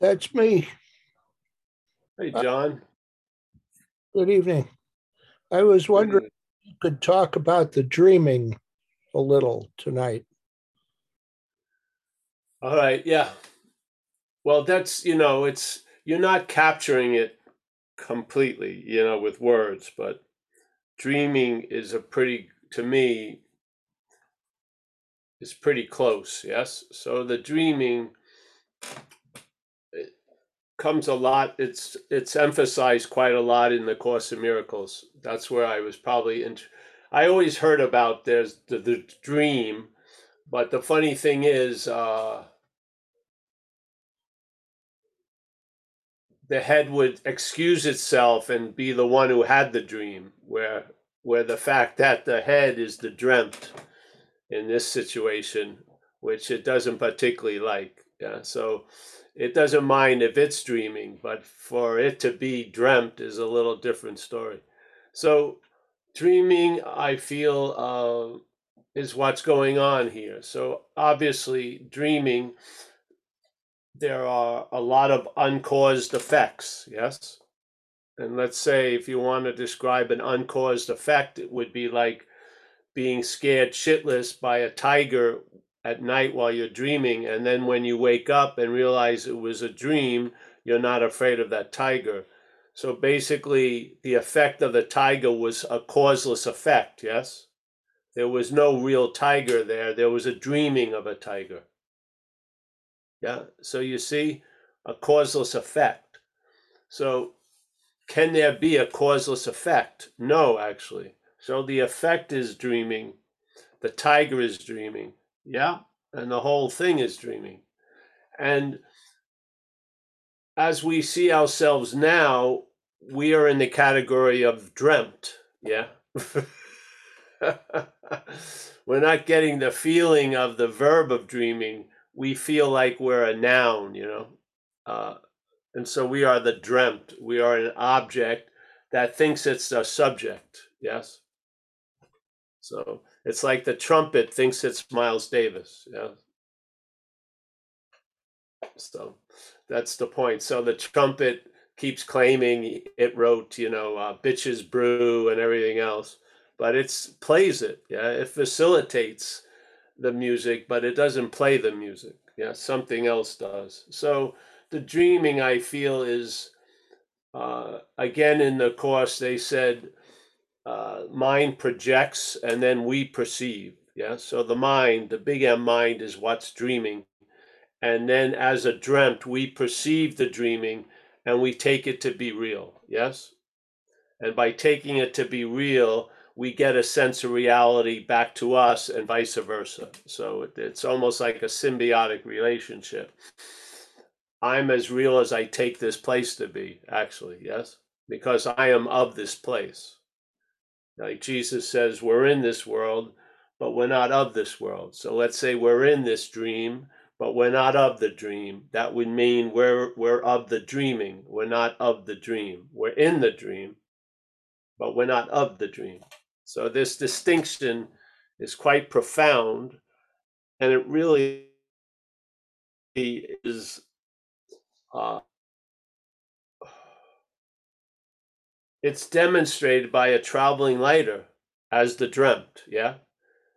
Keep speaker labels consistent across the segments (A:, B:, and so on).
A: That's me.
B: Hey, uh, John.
A: Good evening. I was wondering if you could talk about the dreaming a little tonight.
B: All right, yeah. Well, that's, you know, it's you're not capturing it completely, you know, with words, but dreaming is a pretty to me is pretty close, yes? So the dreaming comes a lot it's it's emphasized quite a lot in the course of miracles. That's where i was probably in i always heard about there's the, the dream but the funny thing is uh the head would excuse itself and be the one who had the dream where where the fact that the head is the dreamt in this situation which it doesn't particularly like yeah so it doesn't mind if it's dreaming but for it to be dreamt is a little different story so dreaming i feel uh, is what's going on here so obviously dreaming there are a lot of uncaused effects, yes? And let's say if you want to describe an uncaused effect, it would be like being scared shitless by a tiger at night while you're dreaming. And then when you wake up and realize it was a dream, you're not afraid of that tiger. So basically, the effect of the tiger was a causeless effect, yes? There was no real tiger there, there was a dreaming of a tiger. Yeah. So you see a causeless effect. So can there be a causeless effect? No, actually. So the effect is dreaming. The tiger is dreaming. Yeah. And the whole thing is dreaming. And as we see ourselves now, we are in the category of dreamt. Yeah. We're not getting the feeling of the verb of dreaming we feel like we're a noun, you know. Uh, and so we are the dreamt. We are an object that thinks it's a subject. Yes. So it's like the trumpet thinks it's Miles Davis. Yeah. So that's the point. So the trumpet keeps claiming it wrote, you know, uh, bitches brew and everything else, but it's plays it. Yeah. It facilitates the music, but it doesn't play the music. Yeah, something else does. So the dreaming, I feel, is uh, again in the course they said uh, mind projects and then we perceive. Yeah, so the mind, the big M mind, is what's dreaming, and then as a dreamt, we perceive the dreaming and we take it to be real. Yes, and by taking it to be real, we get a sense of reality back to us and vice versa. So it's almost like a symbiotic relationship. I'm as real as I take this place to be, actually, yes? Because I am of this place. Like Jesus says, we're in this world, but we're not of this world. So let's say we're in this dream, but we're not of the dream. That would mean we're we're of the dreaming. We're not of the dream. We're in the dream, but we're not of the dream. So this distinction is quite profound, and it really is. Uh, it's demonstrated by a traveling lighter as the dreamt. Yeah,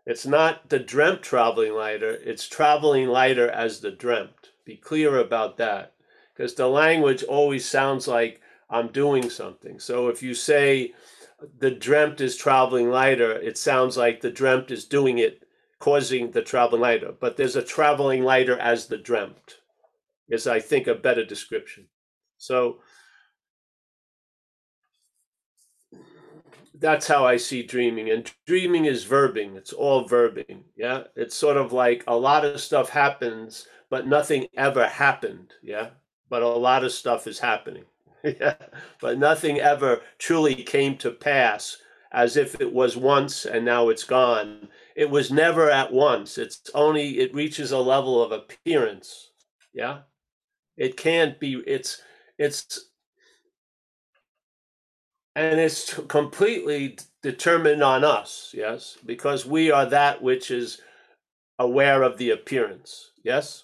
B: it's not the dreamt traveling lighter; it's traveling lighter as the dreamt. Be clear about that, because the language always sounds like I'm doing something. So if you say the dreamt is traveling lighter, it sounds like the dreamt is doing it, causing the traveling lighter. But there's a traveling lighter as the dreamt, is I think a better description. So that's how I see dreaming. And dreaming is verbing, it's all verbing. Yeah. It's sort of like a lot of stuff happens, but nothing ever happened. Yeah. But a lot of stuff is happening. yeah, but nothing ever truly came to pass as if it was once and now it's gone. It was never at once. It's only it reaches a level of appearance. Yeah, it can't be. It's it's and it's completely determined on us. Yes, because we are that which is aware of the appearance. Yes.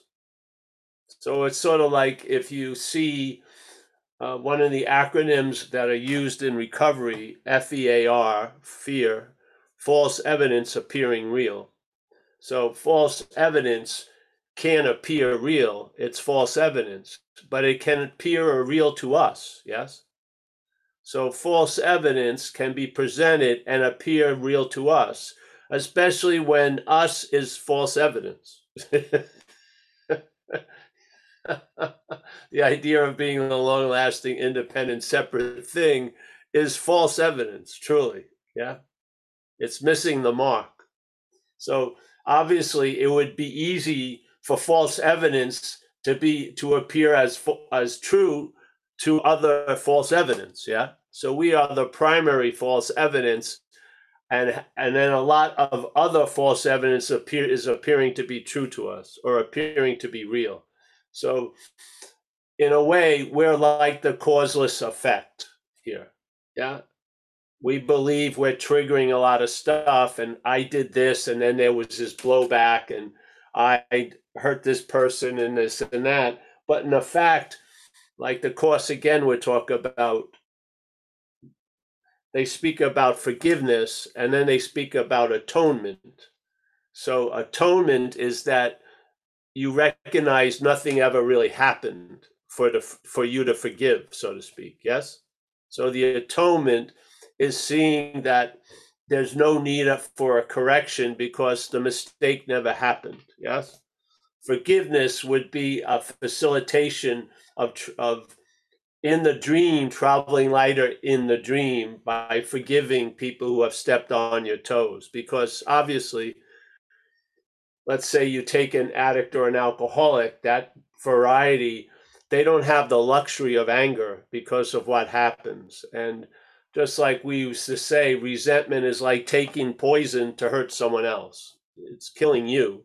B: So it's sort of like if you see uh, one of the acronyms that are used in recovery, FEAR, fear, false evidence appearing real. So false evidence can appear real. It's false evidence, but it can appear real to us. Yes. So false evidence can be presented and appear real to us, especially when us is false evidence. the idea of being a long lasting, independent, separate thing is false evidence, truly. Yeah. It's missing the mark. So obviously, it would be easy for false evidence to be to appear as as true to other false evidence yeah so we are the primary false evidence and and then a lot of other false evidence appear is appearing to be true to us or appearing to be real so, in a way, we're like the causeless effect here. Yeah. We believe we're triggering a lot of stuff, and I did this, and then there was this blowback, and I hurt this person, and this and that. But in fact, like the course again, we talk about, they speak about forgiveness, and then they speak about atonement. So, atonement is that you recognize nothing ever really happened for the for you to forgive, so to speak. Yes. So the atonement is seeing that there's no need for a correction because the mistake never happened. Yes. Forgiveness would be a facilitation of of in the dream traveling lighter in the dream by forgiving people who have stepped on your toes because obviously let's say you take an addict or an alcoholic, that variety, they don't have the luxury of anger because of what happens. And just like we used to say, resentment is like taking poison to hurt someone else. It's killing you.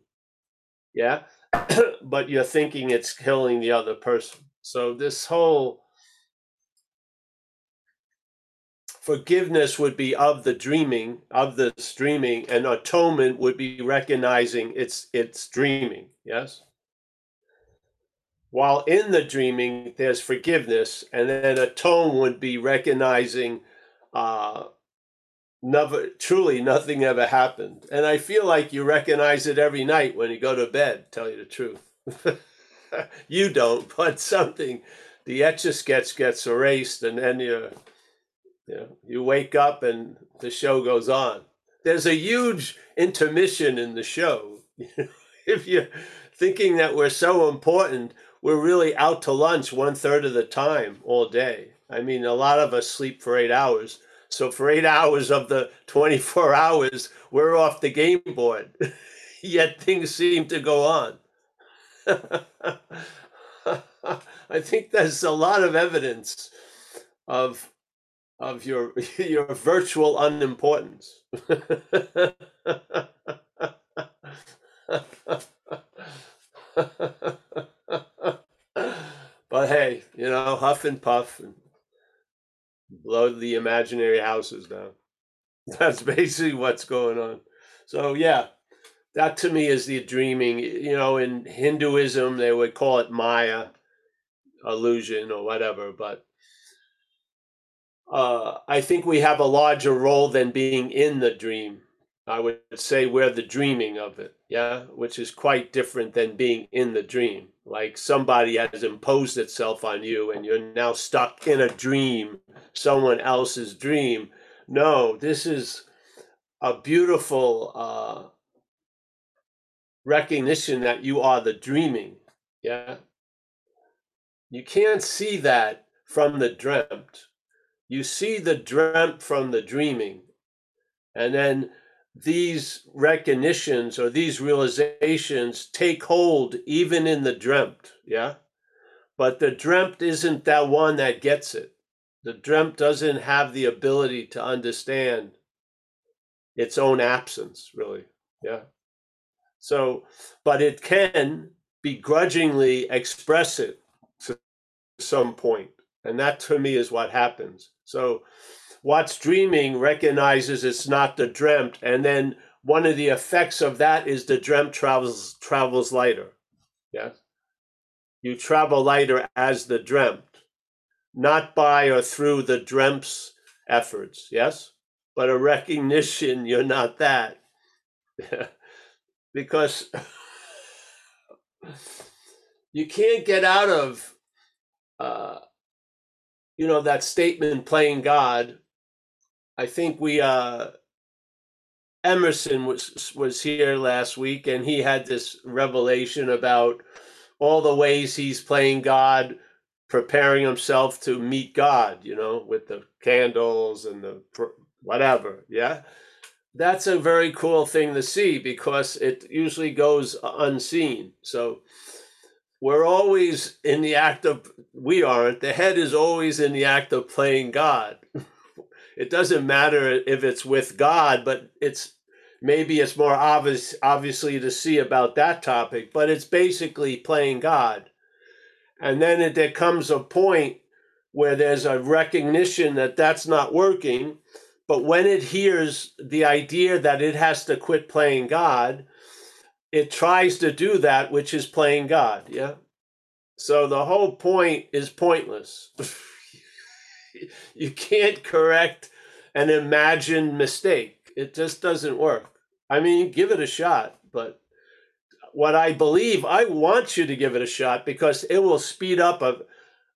B: Yeah. but you're thinking it's killing the other person. So this whole forgiveness would be of the dreaming of the dreaming and atonement would be recognizing it's it's dreaming yes? While in the dreaming there's forgiveness and then atone would be recognizing uh never truly nothing ever happened. And i feel like you recognize it every night when you go to bed tell you the truth. You don't but something the etch a sketch gets erased and then you're you know, you wake up and the show goes on. There's a huge intermission in the show. if you're thinking that we're so important, we're really out to lunch one third of the time all day. I mean, a lot of us sleep for eight hours. So for eight hours of the 24 hours, we're off the game board. Yet things seem to go on. I think there's a lot of evidence of of your your virtual unimportance. but hey, you know, huff and puff and blow the imaginary houses down. That's basically what's going on. So yeah, that to me is the dreaming. You know, in Hinduism they would call it Maya illusion or whatever, but uh, I think we have a larger role than being in the dream. I would say we're the dreaming of it, yeah, which is quite different than being in the dream. Like somebody has imposed itself on you and you're now stuck in a dream, someone else's dream. No, this is a beautiful uh, recognition that you are the dreaming, yeah. You can't see that from the dreamt you see the dreamt from the dreaming. And then these recognitions or these realizations take hold even in the dreamt. Yeah. But the dreamt isn't that one that gets it. The dreamt doesn't have the ability to understand its own absence, really. Yeah. So, but it can begrudgingly express it to some point. And that to me is what happens. So what's dreaming recognizes it's not the dreamt. And then one of the effects of that is the dreamt travels travels lighter. Yes. you travel lighter as the dreamt, not by or through the dreamt's efforts, yes? But a recognition you're not that. because you can't get out of uh, you know that statement playing god i think we uh emerson was was here last week and he had this revelation about all the ways he's playing god preparing himself to meet god you know with the candles and the whatever yeah? That's a very cool thing to see because it usually goes unseen. So we're always in the act of we aren't the head is always in the act of playing god. It doesn't matter if it's with god but it's maybe it's more obvious obviously to see about that topic but it's basically playing god. And then it, there comes a point where there's a recognition that that's not working but when it hears the idea that it has to quit playing god it tries to do that which is playing God. Yeah. So the whole point is pointless. you can't correct an imagined mistake. It just doesn't work. I mean, give it a shot, but what I believe, I want you to give it a shot because it will speed up a,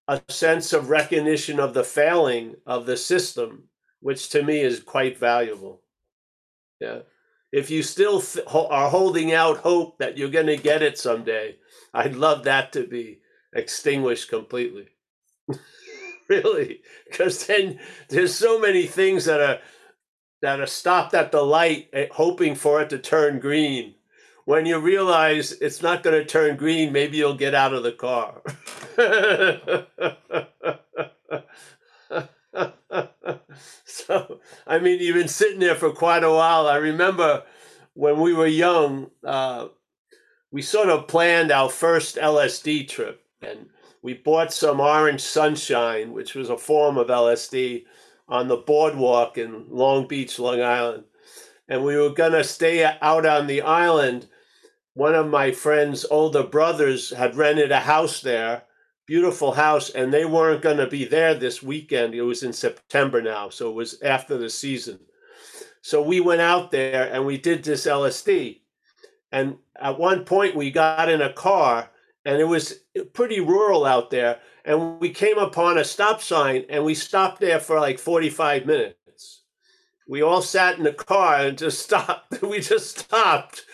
B: a sense of recognition of the failing of the system, which to me is quite valuable. Yeah if you still th- are holding out hope that you're going to get it someday, I'd love that to be extinguished completely. really, because then there's so many things that are that are stopped at the light, eh, hoping for it to turn green. When you realize it's not going to turn green, maybe you'll get out of the car. so, I mean, you've been sitting there for quite a while. I remember when we were young, uh, we sort of planned our first LSD trip, and we bought some orange sunshine, which was a form of LSD, on the boardwalk in Long Beach, Long Island. And we were going to stay out on the island. One of my friend's older brothers had rented a house there beautiful house, and they weren't going to be there this weekend. It was in September now, so it was after the season. So we went out there and we did this LSD. And at one point, we got in a car, and it was pretty rural out there. And we came upon a stop sign, and we stopped there for like 45 minutes. We all sat in the car and just stopped. we just stopped.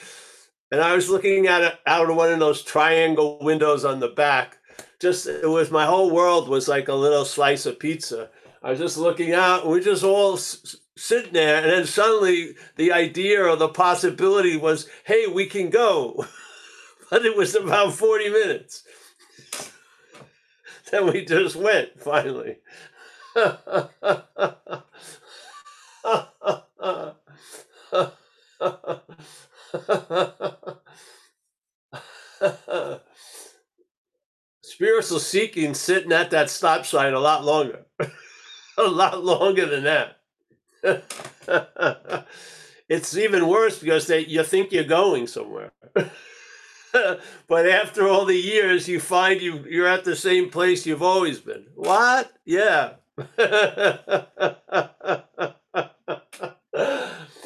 B: And I was looking at it out of one of those triangle windows on the back just it was my whole world was like a little slice of pizza. I was just looking out, and we just all s- sitting there, and then suddenly the idea or the possibility was, "Hey, we can go," but it was about forty minutes. then we just went finally. spiritual seeking sitting at that stop sign a lot longer, a lot longer than that. it's even worse because they, you think you're going somewhere. but after all the years, you find you, you're at the same place you've always been. What? Yeah.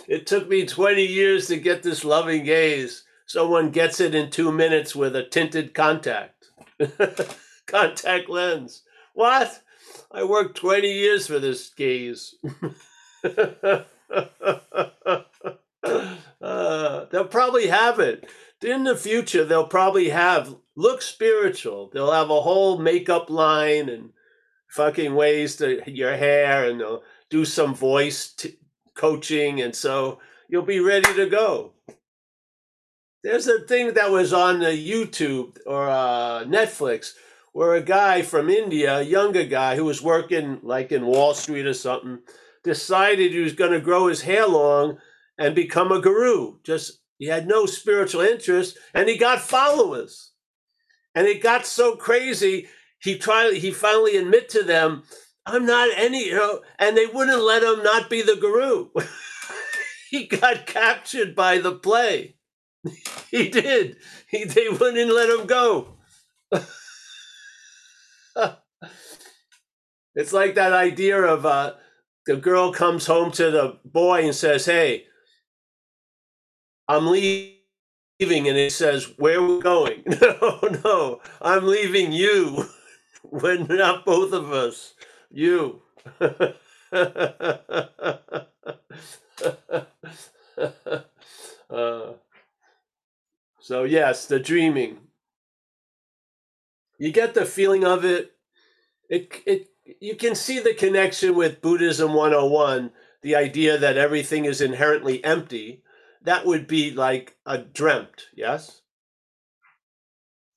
B: it took me 20 years to get this loving gaze. Someone gets it in two minutes with a tinted contact. Contact lens. What? I worked 20 years for this gaze. uh, they'll probably have it. In the future, they'll probably have look spiritual. They'll have a whole makeup line and fucking ways to your hair, and they'll do some voice t- coaching, and so you'll be ready to go. There's a thing that was on YouTube or uh, Netflix where a guy from India, a younger guy who was working like in Wall Street or something, decided he was going to grow his hair long and become a guru. Just he had no spiritual interest, and he got followers. And it got so crazy, he tried. He finally admit to them, "I'm not any," you know, and they wouldn't let him not be the guru. he got captured by the play. he did. He, they wouldn't let him go. it's like that idea of uh, the girl comes home to the boy and says, Hey, I'm leaving. And he says, Where are we going? No, no, I'm leaving you. when not both of us, you. uh, so, yes, the dreaming. You get the feeling of it. It, it you can see the connection with Buddhism 101, the idea that everything is inherently empty. That would be like a dreamt, yes?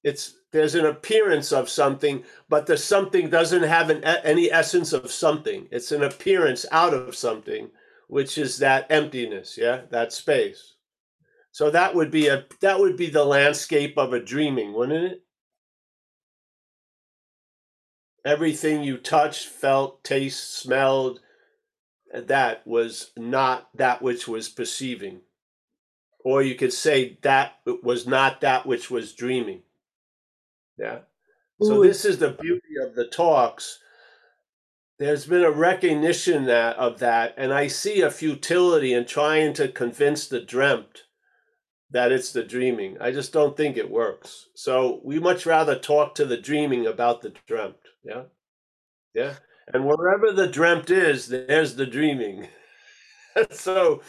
B: It's there's an appearance of something, but the something doesn't have an, any essence of something. It's an appearance out of something, which is that emptiness, yeah, that space. So that would be a that would be the landscape of a dreaming, wouldn't it? everything you touched, felt, taste, smelled, that was not that which was perceiving. Or you could say that was not that which was dreaming. Yeah. So this is the beauty of the talks. There's been a recognition that of that, and I see a futility in trying to convince the dreamt that it's the dreaming. I just don't think it works. So we much rather talk to the dreaming about the dreamt. Yeah. Yeah. And wherever the dreamt is, there's the dreaming. so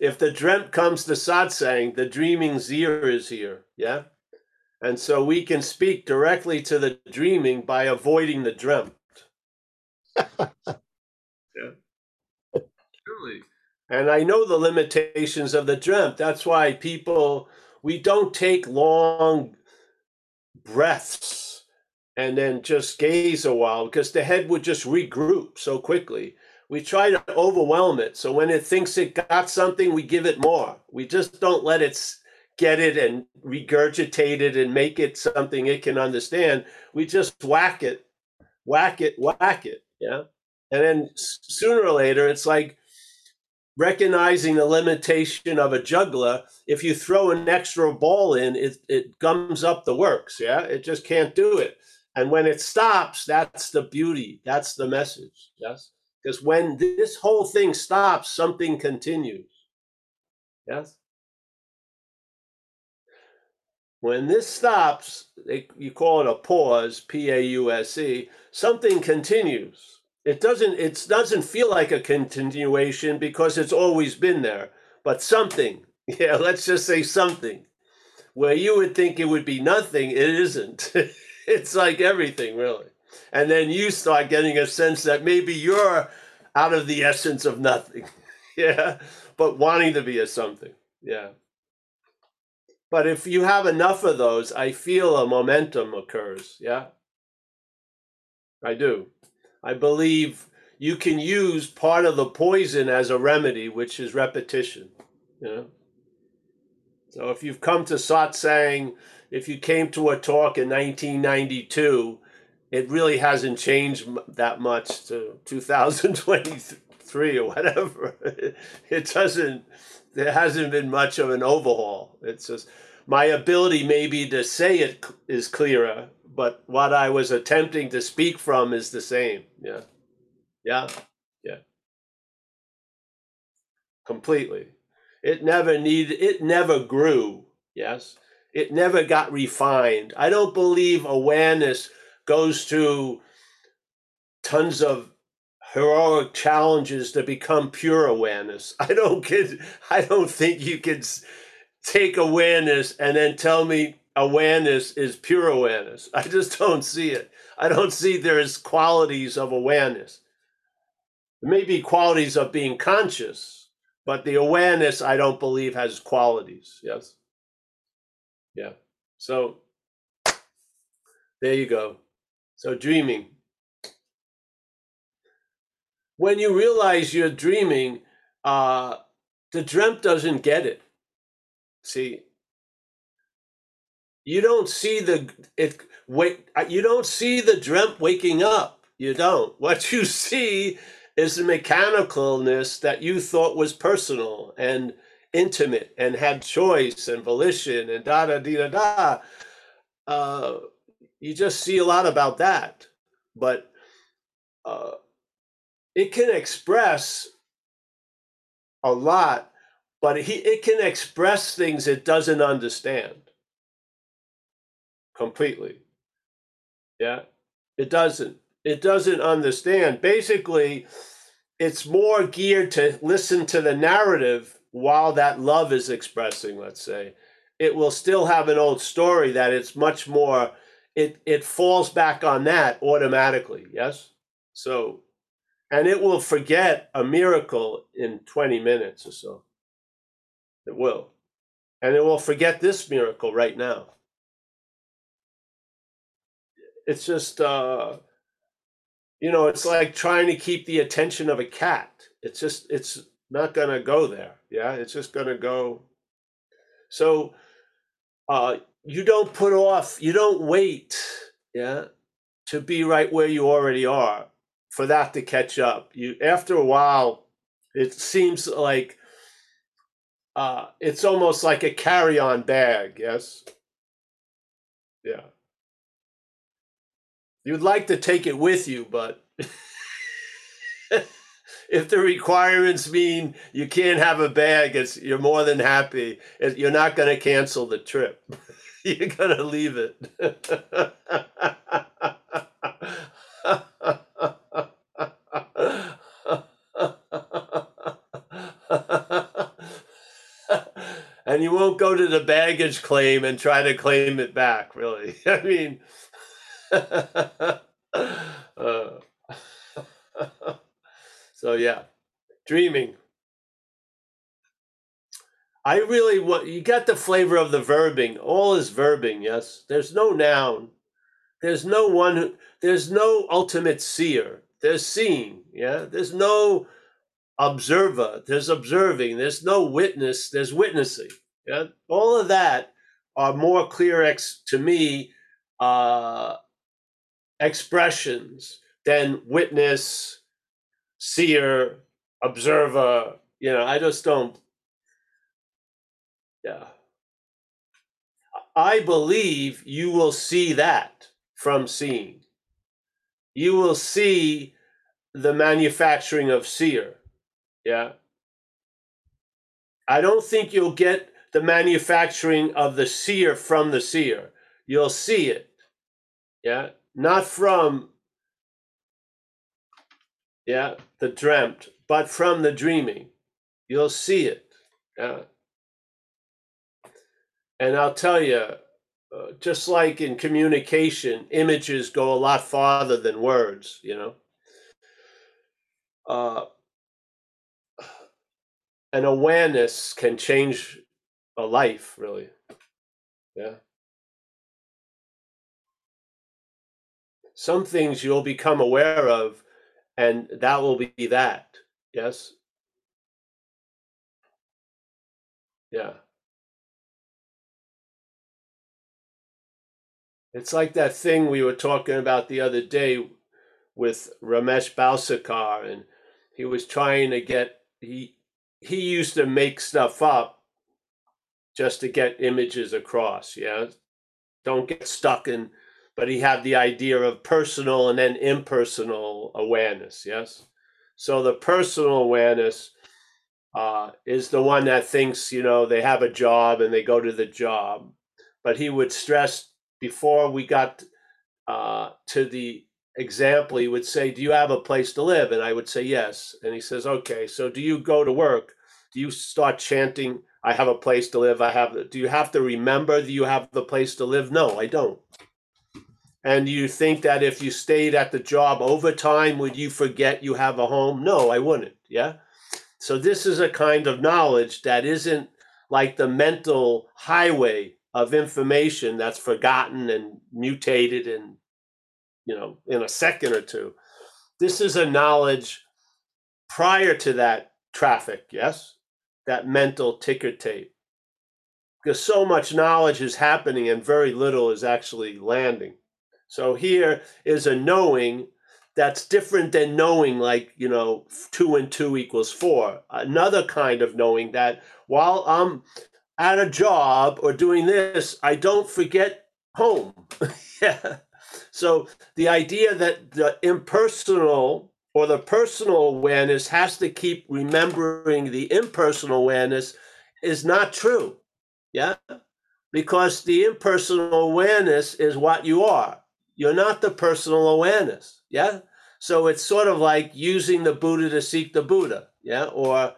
B: if the dreamt comes to satsang, the dreaming zir is here. Yeah. And so we can speak directly to the dreaming by avoiding the dreamt. yeah. And I know the limitations of the dream. That's why people, we don't take long breaths and then just gaze a while because the head would just regroup so quickly. We try to overwhelm it. So when it thinks it got something, we give it more. We just don't let it get it and regurgitate it and make it something it can understand. We just whack it, whack it, whack it. Yeah. And then sooner or later, it's like recognizing the limitation of a juggler, if you throw an extra ball in, it, it gums up the works. Yeah, it just can't do it. And when it stops, that's the beauty. That's the message. Yes, because when this whole thing stops, something continues. Yes. When this stops, they, you call it a pause, P A U S E, something continues it doesn't it doesn't feel like a continuation because it's always been there but something yeah let's just say something. Where you would think it would be nothing it isn't. It's like everything really. And then you start getting a sense that maybe you're out of the essence of nothing yeah but wanting to be a something yeah. But if you have enough of those i feel a momentum occurs yeah. I do I believe you can use part of the poison as a remedy, which is repetition. You know? So if you've come to satsang, if you came to a talk in 1992, it really hasn't changed that much to 2023 or whatever. It doesn't, there hasn't been much of an overhaul. It's just my ability maybe to say it is clearer, but what I was attempting to speak from is the same. Yeah. Yeah. Yeah. Completely. It never needed, it never grew. Yes. It never got refined. I don't believe awareness goes to tons of heroic challenges to become pure awareness. I don't get, I don't think you can take awareness and then tell me awareness is pure awareness. I just don't see it. I don't see there's qualities of awareness. There may be qualities of being conscious, but the awareness I don't believe has qualities. Yes. Yeah. So there you go. So dreaming. When you realize you're dreaming, uh, the dreamt doesn't get it. See, you don't see the it wait uh, you don't see the dreamt waking up. You don't. What you see is the mechanicalness that you thought was personal and intimate and had choice and volition and da da da da da. Uh, you just see a lot about that. But uh, it can express a lot, but he it can express things it doesn't understand completely. Yeah, it doesn't. It doesn't understand. Basically, it's more geared to listen to the narrative while that love is expressing. Let's say it will still have an old story that it's much more. It it falls back on that automatically. Yes, so and it will forget a miracle in 20 minutes or so. It will. And it will forget this miracle right now. It's just, uh, you know, it's like trying to keep the attention of a cat. It's just, it's not going to go there. Yeah. It's just going to go. So uh, you don't put off, you don't wait. Yeah. To be right where you already are for that to catch up. You after a while, it seems like uh, it's almost like a carry-on bag. Yes. Yeah. You'd like to take it with you, but if the requirements mean you can't have a bag, it's you're more than happy. You're not going to cancel the trip. you're going to leave it. and you won't go to the baggage claim and try to claim it back, really. I mean, so yeah, dreaming. I really want you got the flavor of the verbing. All is verbing, yes. There's no noun. There's no one who, there's no ultimate seer. There's seeing, yeah. There's no observer. There's observing. There's no witness. There's witnessing. Yeah, all of that are more clear ex- to me uh, expressions than witness, seer, observer. You know, I just don't. Yeah. I believe you will see that from seeing. You will see the manufacturing of seer. Yeah. I don't think you'll get the manufacturing of the seer from the seer. You'll see it. Yeah. Not from, yeah, the dreamt, but from the dreaming. You'll see it. Yeah. And I'll tell you, uh, just like in communication, images go a lot farther than words, you know. Uh, an awareness can change a life, really. Yeah. Some things you'll become aware of, and that will be that. Yes. Yeah. It's like that thing we were talking about the other day with Ramesh Balsekar, and he was trying to get he he used to make stuff up just to get images across. Yeah, don't get stuck in. But he had the idea of personal and then impersonal awareness. Yes, so the personal awareness uh, is the one that thinks you know they have a job and they go to the job. But he would stress before we got uh, to the example, he would say, Do you have a place to live? And I would say, Yes. And he says, Okay, so do you go to work? Do you start chanting, I have a place to live? I have, do you have to remember that you have the place to live? No, I don't. And you think that if you stayed at the job overtime, would you forget you have a home? No, I wouldn't. Yeah. So this is a kind of knowledge that isn't like the mental highway of information that's forgotten and mutated and you know in a second or two this is a knowledge prior to that traffic yes that mental ticker tape because so much knowledge is happening and very little is actually landing so here is a knowing that's different than knowing like you know two and two equals four another kind of knowing that while i'm at a job or doing this, I don't forget home. yeah. So the idea that the impersonal or the personal awareness has to keep remembering the impersonal awareness is not true. Yeah? Because the impersonal awareness is what you are. You're not the personal awareness. Yeah? So it's sort of like using the Buddha to seek the Buddha. Yeah? Or,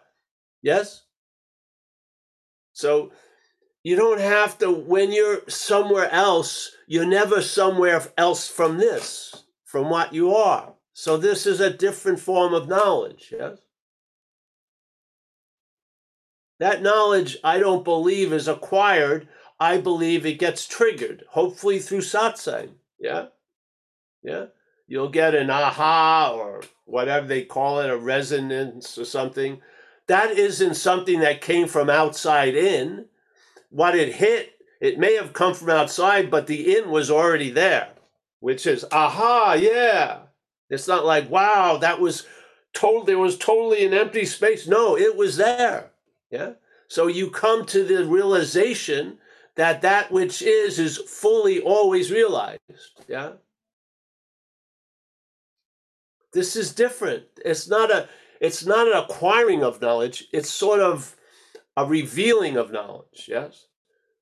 B: yes? So you don't have to, when you're somewhere else, you're never somewhere else from this, from what you are. So this is a different form of knowledge, yes? That knowledge, I don't believe, is acquired. I believe it gets triggered, hopefully through satsang. Yeah? Yeah? You'll get an aha or whatever they call it, a resonance or something. That isn't something that came from outside in what it hit, it may have come from outside, but the in was already there, which is, aha, yeah. It's not like, wow, that was total, there was totally an empty space. No, it was there. Yeah. So you come to the realization that that which is is fully always realized. Yeah. This is different. It's not a it's not an acquiring of knowledge. It's sort of a revealing of knowledge. Yes.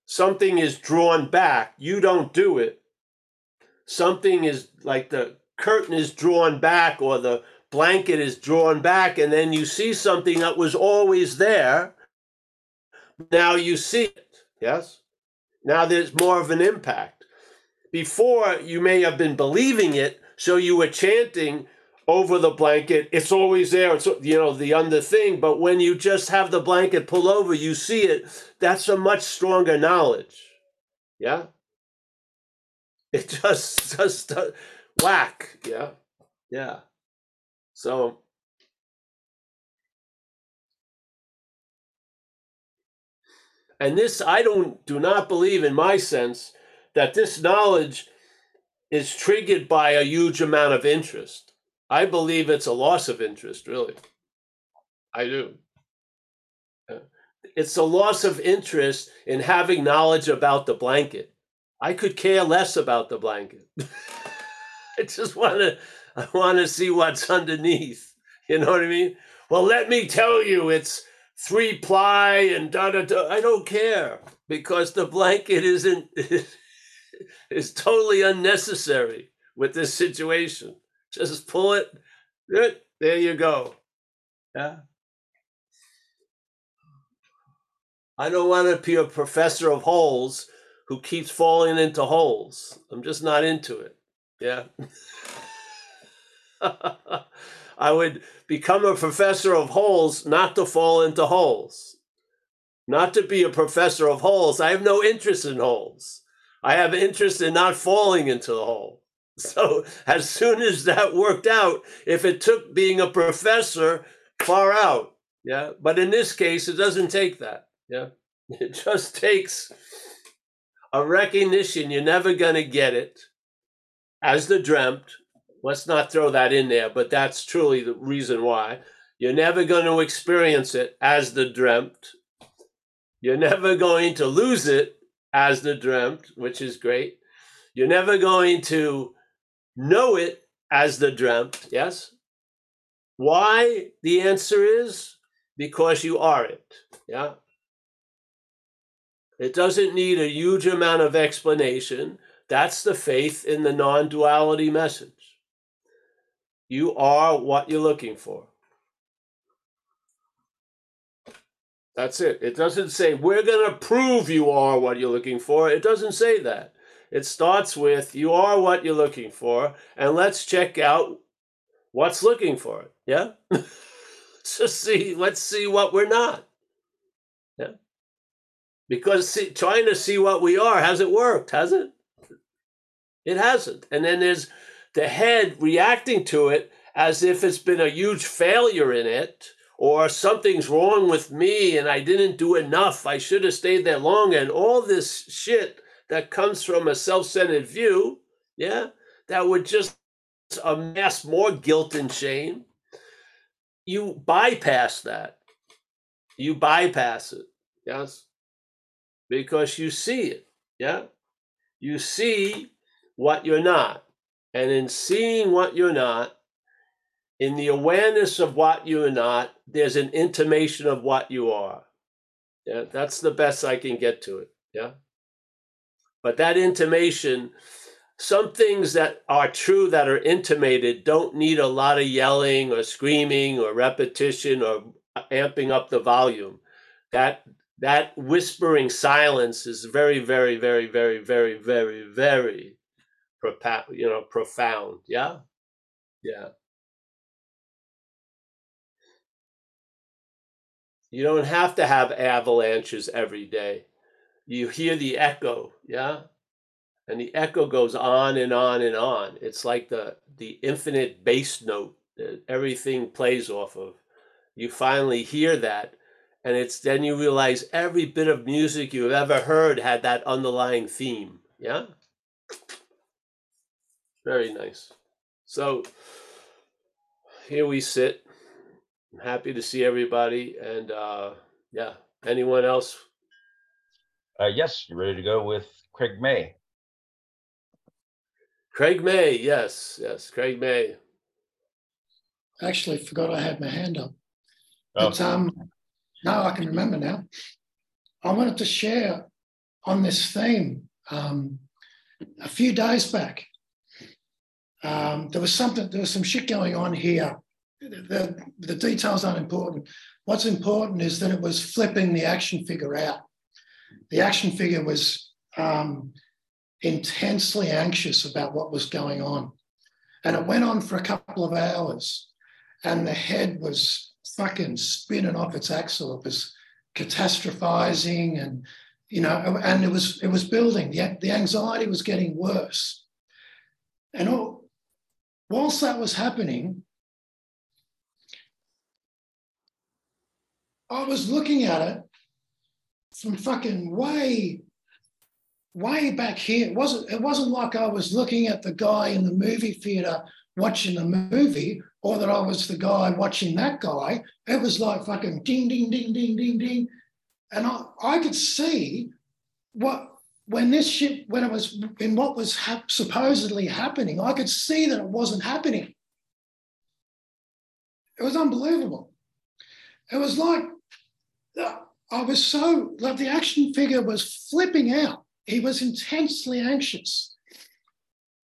B: Something is drawn back. You don't do it. Something is like the curtain is drawn back or the blanket is drawn back, and then you see something that was always there. Now you see it. Yes. Now there's more of an impact. Before you may have been believing it, so you were chanting, over the blanket. It's always there. It's you know the under thing. But when you just have the blanket pull over, you see it. That's a much stronger knowledge. Yeah. It just just uh, whack. Yeah. Yeah. So. And this, I don't do not believe in my sense that this knowledge is triggered by a huge amount of interest. I believe it's a loss of interest, really. I do. It's a loss of interest in having knowledge about the blanket. I could care less about the blanket. I just want to I want to see what's underneath. You know what I mean? Well, let me tell you it's three ply and da da da. I don't care because the blanket isn't is totally unnecessary with this situation. Just pull it. There you go. Yeah. I don't want to be a professor of holes who keeps falling into holes. I'm just not into it. Yeah. I would become a professor of holes not to fall into holes. Not to be a professor of holes. I have no interest in holes. I have interest in not falling into the hole. So as soon as that worked out, if it took being a professor far out, yeah. But in this case, it doesn't take that. Yeah. It just takes a recognition you're never going to get it as the dreamt. Let's not throw that in there, but that's truly the reason why. You're never going to experience it as the dreamt. You're never going to lose it as the dreamt, which is great. You're never going to know it as the dreamt, yes? Why? The answer is because you are it, yeah? It doesn't need a huge amount of explanation. That's the faith in the non duality message. You are what you're looking for. That's it. It doesn't say, we're going to prove you are what you're looking for. It doesn't say that. It starts with you are what you're looking for, and let's check out what's looking for it. Yeah? Just see, let's see what we're not. Yeah. Because see, trying to see what we are hasn't worked, has it? It hasn't. And then there's the head reacting to it as if it's been a huge failure in it or something's wrong with me and I didn't do enough. I should have stayed there longer. And all this shit that comes from a self centered view, yeah, that would just amass more guilt and shame. You bypass that. You bypass it, yes, because you see it, yeah. You see what you're not. And in seeing what you're not, in the awareness of what you're not, there's an intimation of what you are. Yeah, that's the best I can get to it. Yeah. But that intimation, some things that are true that are intimated don't need a lot of yelling or screaming or repetition or amping up the volume. That that whispering silence is very, very, very, very, very, very, very profound, you know, profound. Yeah. Yeah. You don't have to have avalanches every day. You hear the echo, yeah? And the echo goes on and on and on. It's like the the infinite bass note that everything plays off of. You finally hear that and it's then you realize every bit of music you've ever heard had that underlying theme, yeah? Very nice. So here we sit I'm happy to see everybody. And uh, yeah, anyone else?
C: Uh, yes, you ready to go with Craig May?
B: Craig May, yes, yes, Craig May.
D: Actually, forgot I had my hand up. Oh. But um, now I can remember now. I wanted to share on this theme. Um, a few days back, um, there was something, there was some shit going on here the, the details aren't important. What's important is that it was flipping the action figure out. The action figure was um, intensely anxious about what was going on. And it went on for a couple of hours. And the head was fucking spinning off its axle. It was catastrophizing and you know, and it was it was building. The, the anxiety was getting worse. And all, whilst that was happening, I was looking at it from fucking way, way back here. It wasn't, it wasn't like I was looking at the guy in the movie theater watching the movie or that I was the guy watching that guy. It was like fucking ding, ding, ding, ding, ding, ding. And I, I could see what, when this shit, when it was in what was ha- supposedly happening, I could see that it wasn't happening. It was unbelievable. It was like I was so like the action figure was flipping out. He was intensely anxious.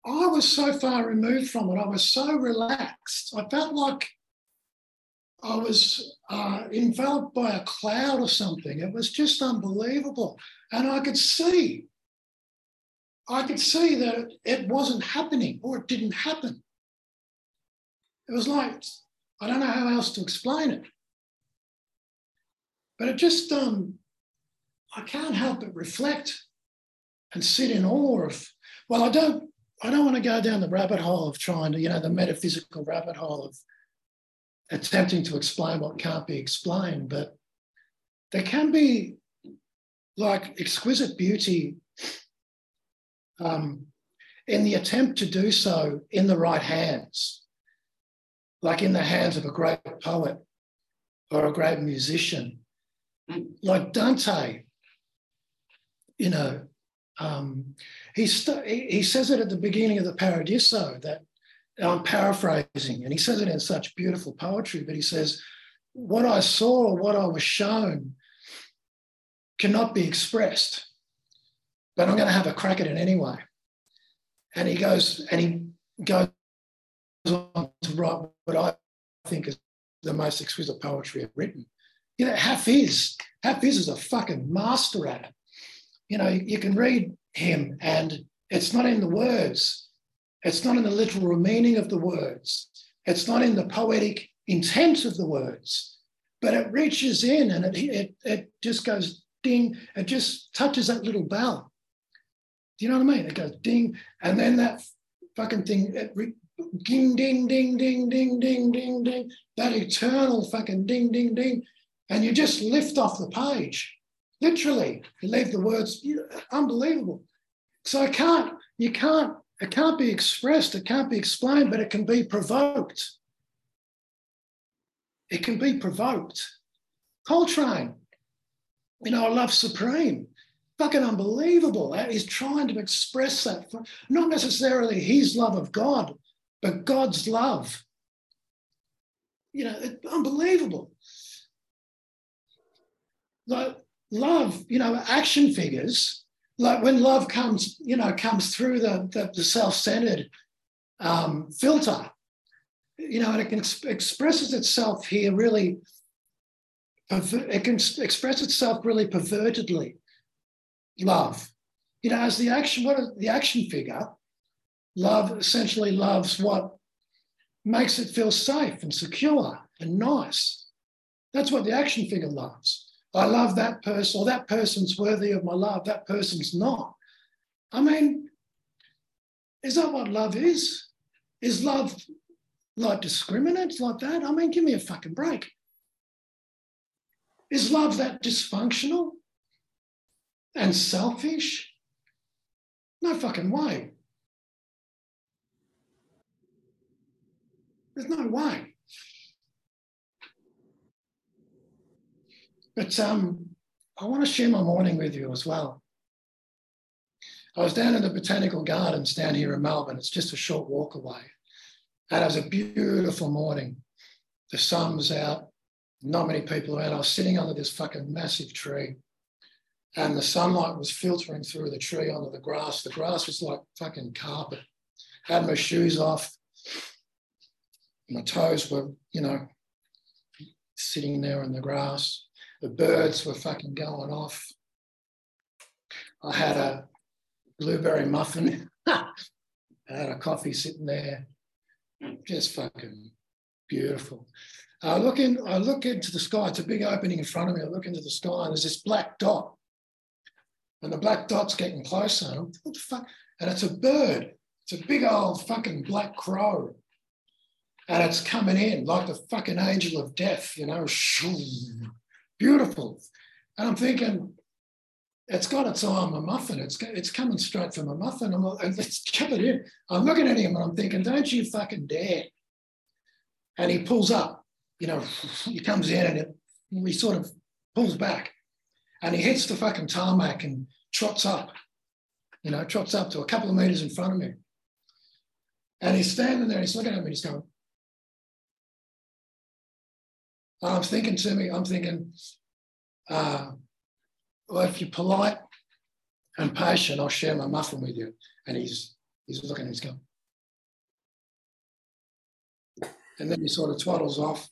D: I was so far removed from it. I was so relaxed. I felt like I was uh, enveloped by a cloud or something. It was just unbelievable. And I could see, I could see that it wasn't happening or it didn't happen. It was like, I don't know how else to explain it. But it just, um, I can't help but reflect and sit in awe of, well, I don't, I don't want to go down the rabbit hole of trying to, you know, the metaphysical rabbit hole of attempting to explain what can't be explained, but there can be like exquisite beauty um, in the attempt to do so in the right hands, like in the hands of a great poet or a great musician. Like Dante, you know, um, he, st- he says it at the beginning of the Paradiso that I'm paraphrasing, and he says it in such beautiful poetry, but he says, What I saw or what I was shown cannot be expressed, but I'm going to have a crack at it anyway. And he goes, and he goes on to write what I think is the most exquisite poetry I've written. You know, Hafiz, Hafiz is a fucking master at it. You know, you can read him and it's not in the words. It's not in the literal meaning of the words. It's not in the poetic intent of the words, but it reaches in and it, it, it just goes ding. It just touches that little bell. Do you know what I mean? It goes ding. And then that fucking thing, it re- ding, ding, ding, ding, ding, ding, ding, ding. That eternal fucking ding, ding, ding and you just lift off the page. Literally, you leave the words unbelievable. So I can't, you can't, it can't be expressed, it can't be explained, but it can be provoked. It can be provoked. Coltrane, you know, love Supreme. fucking unbelievable. He's trying to express that, not necessarily his love of God, but God's love. You know, it, unbelievable. Like love, you know, action figures, like when love comes, you know, comes through the, the, the self-centered um, filter, you know, and it expresses itself here really, it can express itself really pervertedly love. You know, as the action, what the action figure, love essentially loves what makes it feel safe and secure and nice. That's what the action figure loves. I love that person, or that person's worthy of my love, that person's not. I mean, is that what love is? Is love like discriminate like that? I mean, give me a fucking break. Is love that dysfunctional? and selfish? No fucking way. There's no way. But um, I want to share my morning with you as well. I was down in the Botanical Gardens down here in Melbourne. It's just a short walk away. And it was a beautiful morning. The sun was out, not many people around. I was sitting under this fucking massive tree and the sunlight was filtering through the tree onto the grass. The grass was like fucking carpet. Had my shoes off. My toes were, you know, sitting there in the grass. The birds were fucking going off. I had a blueberry muffin. I had a coffee sitting there. Just fucking beautiful. I look in, I look into the sky. It's a big opening in front of me. I look into the sky and there's this black dot and the black dot's getting closer. And I'm, what the fuck? And it's a bird. It's a big old fucking black crow. And it's coming in like the fucking angel of death, you know, beautiful. And I'm thinking, it's got its eye on my muffin. It's it's coming straight from my muffin. I'm like, let's chop it in. I'm looking at him and I'm thinking, don't you fucking dare. And he pulls up, you know, he comes in and it, he sort of pulls back and he hits the fucking tarmac and trots up, you know, trots up to a couple of meters in front of me. And he's standing there, he's looking at me, he's going, I'm thinking to me, I'm thinking, uh, well, if you're polite and patient, I'll share my muffin with you. And he's he's looking, he's going. And then he sort of twaddles off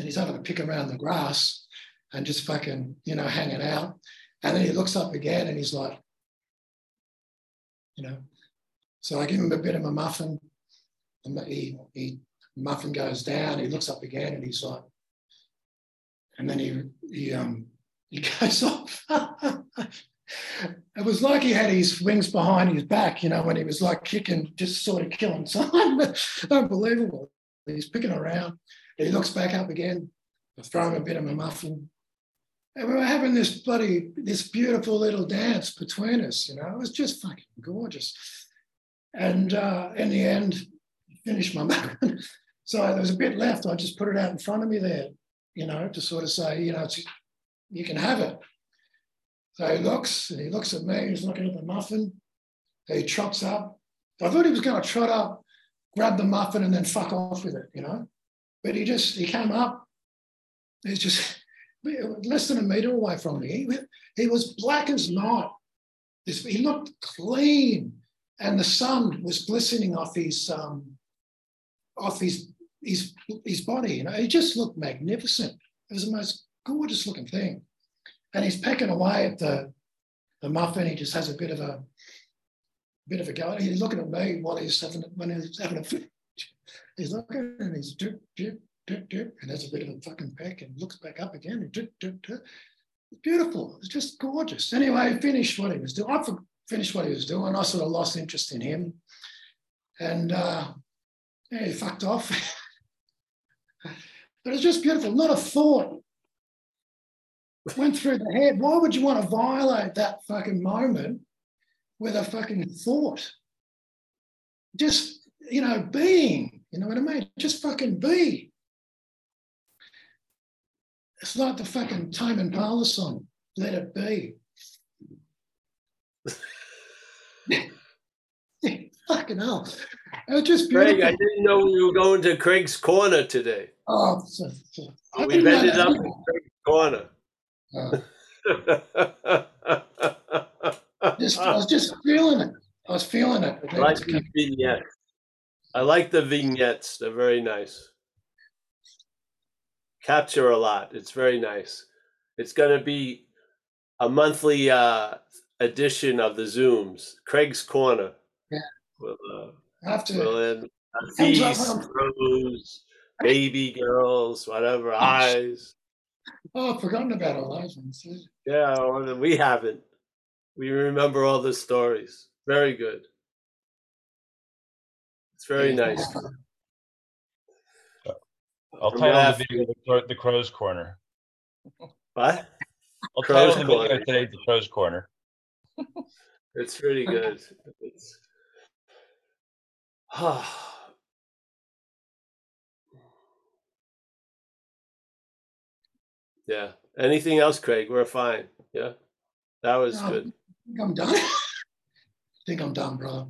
D: and he's having to pick around the grass and just fucking, you know, hanging out. And then he looks up again and he's like, you know, so I give him a bit of a muffin. And he, he muffin goes down. He looks up again and he's like, and then he he um he goes off. it was like he had his wings behind his back, you know, when he was like kicking, just sort of killing time. Unbelievable. He's picking around. And he looks back up again. I throw him a bit of a muffin. And we were having this bloody, this beautiful little dance between us, you know, it was just fucking gorgeous. And uh, in the end, finished my muffin. so there was a bit left. I just put it out in front of me there, you know, to sort of say, you know, you can have it. So he looks and he looks at me, he's looking at the muffin. He trots up. I thought he was going to trot up, grab the muffin, and then fuck off with it, you know. But he just, he came up. He's just, less than a meter away from me. He, he was black as night. He looked clean, and the sun was glistening off his um, off his his his body. You know, he just looked magnificent. It was the most gorgeous looking thing. And he's pecking away at the the muffin. He just has a bit of a bit of a go. He's looking at me while he's having when he's having a. He's looking and he's drip, drip, dip, dip, and has a bit of a fucking peck and looks back up again and dip, dip, dip. It's beautiful. It's just gorgeous. Anyway, he finished what he was doing. I finished what he was doing. I sort of lost interest in him. And uh, yeah, he fucked off. but it's just beautiful. Not a thought went through the head. Why would you want to violate that fucking moment with a fucking thought? Just, you know, being, you know what I mean? Just fucking be. It's like the fucking Tame Impala song, Let It Be. Fucking hell. It was just
B: Craig. I didn't know we were going to Craig's Corner today.
D: Oh, so, so, I
B: We've ended up in Craig's Corner.
D: Uh, just, I was just feeling it. I was feeling it.
B: These vignettes. I like the vignettes. They're very nice. Capture a lot. It's very nice. It's going to be a monthly uh, edition of the Zooms. Craig's Corner.
D: Yeah.
B: We'll, uh,
D: to.
B: we'll end feast, rose, baby girls, whatever, eyes.
D: Oh, I've forgotten about all those ones.
B: Yeah, well, we haven't. We remember all the stories. Very good. It's very nice.
C: I'll
B: I'm
C: title the video the, Crow- the Crow's Corner.
B: What?
C: I'll
B: Crow's
C: title the video
B: Corner.
C: today the Crow's Corner.
B: It's really good. It's yeah. Anything else, Craig? We're fine. Yeah. That was
D: No.
B: good.
D: I think I'm done. I think I'm done, brother.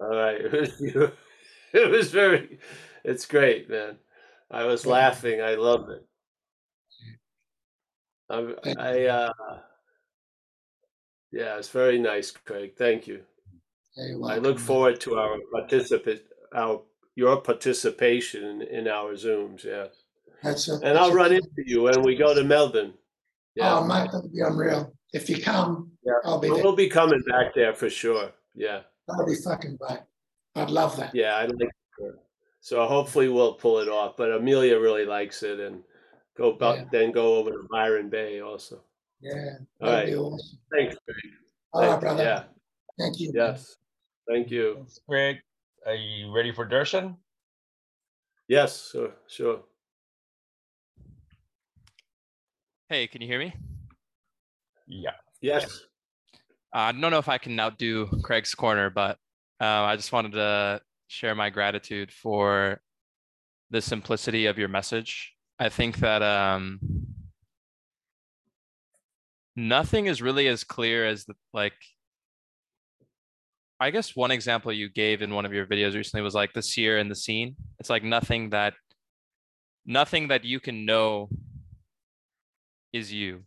B: All right. It was, it was very, it's great, man. I was laughing. I loved it. I,
D: Thank
B: I, uh, yeah, it's very nice, Craig. Thank you. I look forward to our participate, our, your participation in, in our Zooms, yes.
D: That's a,
B: And
D: that's
B: I'll
D: a-
B: run into you when we go to Melbourne. Yeah,
D: Oh, mate, that'd be unreal. If you come,
B: Yeah.
D: I'll be
B: But
D: there.
B: we'll be coming back there for sure. Yeah,
D: That'll be fucking great. I'd love that.
B: yeah, I like it. So hopefully we'll pull it off, but Amelia really likes it and go, bu-
D: Yeah.
B: then go over to Byron Bay also.
D: Yeah,
B: All
D: be awesome.
B: thanks, Craig.
D: All right,
B: Thank-
D: brother.
B: Yeah,
D: Thank you. man.
B: yes, thank you.
C: Thanks, Greg. Are you ready for Darshan?
B: Yes, sure, sure.
E: Hey, can you hear me?
C: Yeah.
B: Yes,
E: I don't know if I can outdo Craig's corner, but uh, I just wanted to share my gratitude for the simplicity of your message. I think that um, nothing is really as clear as the, like. I guess one example you gave in one of your videos recently was like the seer and the seen. It's like nothing that, nothing that you can know is you.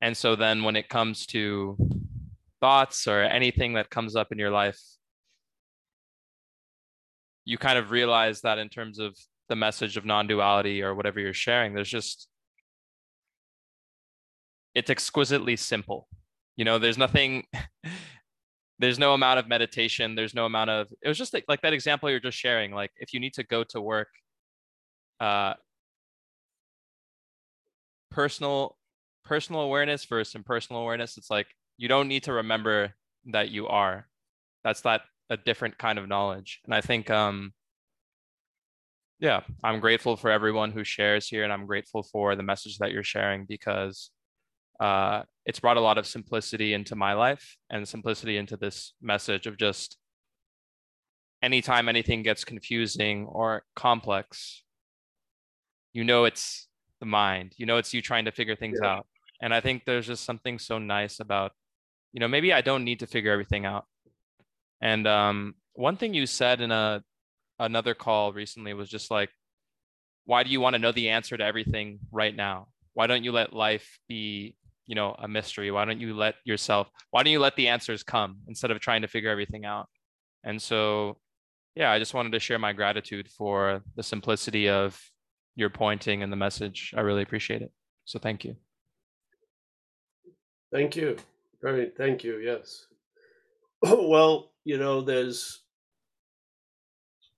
E: And so then when it comes to thoughts or anything that comes up in your life, you kind of realize that in terms of the message of non-duality or whatever you're sharing, there's just it's exquisitely simple. You know, there's nothing there's no amount of meditation, there's no amount of it was just like, like that example you're just sharing. Like if you need to go to work, uh personal personal awareness versus impersonal awareness it's like you don't need to remember that you are. That's that a different kind of knowledge. And i think um yeah i'm grateful for everyone who shares here and i'm grateful for the message that you're sharing because uh it's brought a lot of simplicity into my life and simplicity into this message of just anytime anything gets confusing or complex you know it's the mind. You know it's you trying to figure things
B: Yeah.
E: out. And i think there's just something so nice about you know maybe i don't need to figure everything out. And um one thing you said in a another call recently was just like why do you want to know the answer to everything right now? Why don't you let life be you know a mystery? Why don't you let yourself why don't you let the answers come instead of trying to figure everything out? And so yeah i just wanted to share my gratitude for the simplicity of your pointing and the message. I really appreciate it. So thank you.
B: Thank you. Very, thank you. Yes. Well, you know, there's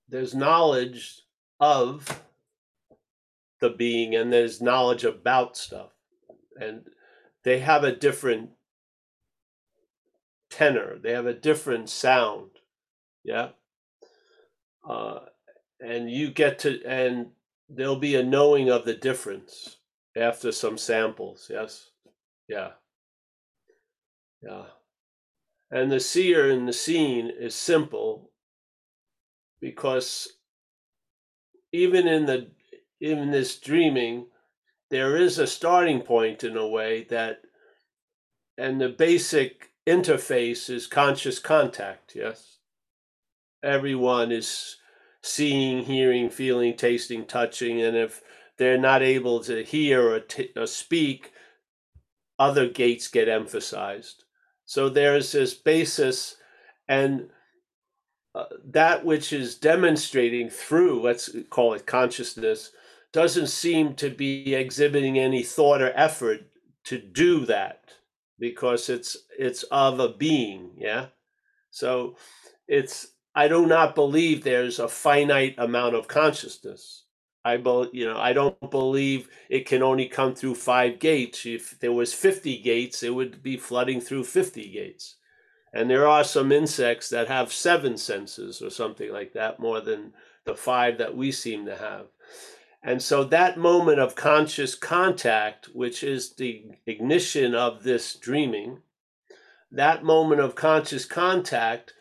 B: there's knowledge of the being and there's knowledge about stuff. And they have a different tenor. They have a different sound. Yeah. Uh, and you get to and there'll be a knowing of the difference after some samples. Yes. Yeah. Yeah. And the seer in the seen is simple because even in the in this dreaming, there is a starting point in a way that and the basic interface is conscious contact, yes? Everyone is seeing, hearing, feeling, tasting, touching, and if they're not able to hear or, t- or speak, other gates get emphasized. So there's this basis, and uh, that which is demonstrating through, let's call it consciousness, doesn't seem to be exhibiting any thought or effort to do that because it's it's of a being yeah? So it's i do not believe there's a finite amount of consciousness i believe you know i don't believe it can only come through five gates. If there was 50 gates it would be flooding through 50 gates. And there are some insects that have seven senses or something like that more than the five that we seem to have. And so that moment of conscious contact, which is the ignition of this dreaming, that moment of conscious contact,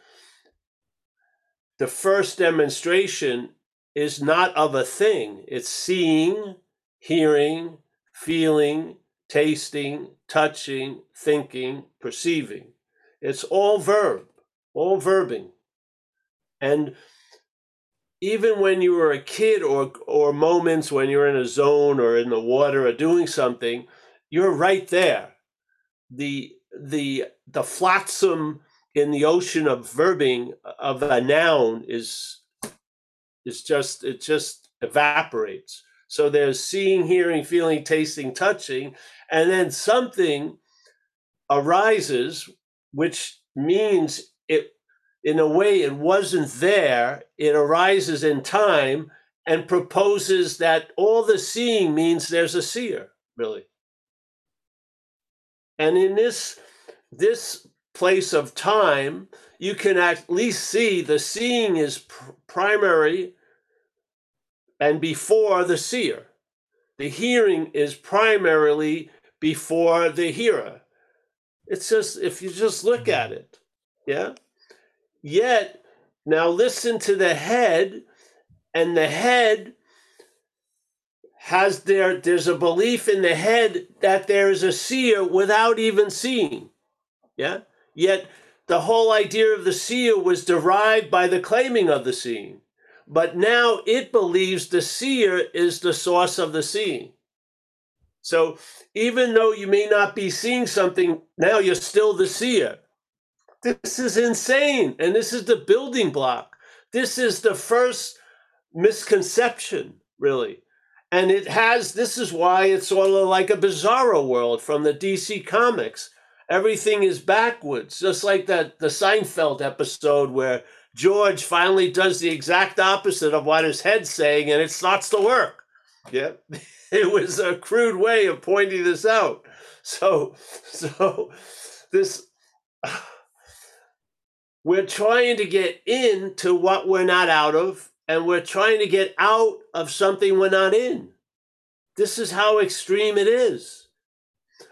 B: the first demonstration is not of a thing. It's seeing, hearing, feeling, tasting, touching, thinking, perceiving. It's all verb, all verbing. And even when you were a kid or or moments when you're in a zone or in the water or doing something you're right there the the the flotsam in the ocean of verbing of a noun is is just it just evaporates so there's seeing hearing feeling tasting touching and then something arises which means it in a way it wasn't there, it arises in time and proposes that all the seeing means there's a seer, really. And in this this place of time, you can at least see the seeing is pr- primary and before the seer. The hearing is primarily before the hearer. It's just if you just look mm-hmm. at it, yeah. Yet, now listen to the head, and the head has there, there's a belief in the head that there is a seer without even seeing. Yeah? Yet, the whole idea of the seer was derived by the claiming of the seeing. But now it believes the seer is the source of the seeing. So even though you may not be seeing something, now you're still the seer. This is insane. And this is the building block. This is the first misconception, really. And it has, this is why it's sort of like a bizarro world from the DC comics. Everything is backwards, just like that the Seinfeld episode where George finally does the exact opposite of what his head's saying and it starts to work. Yeah. It was a crude way of pointing this out. So, so this we're trying to get into what we're not out of, and we're trying to get out of something we're not in. This is how extreme it is.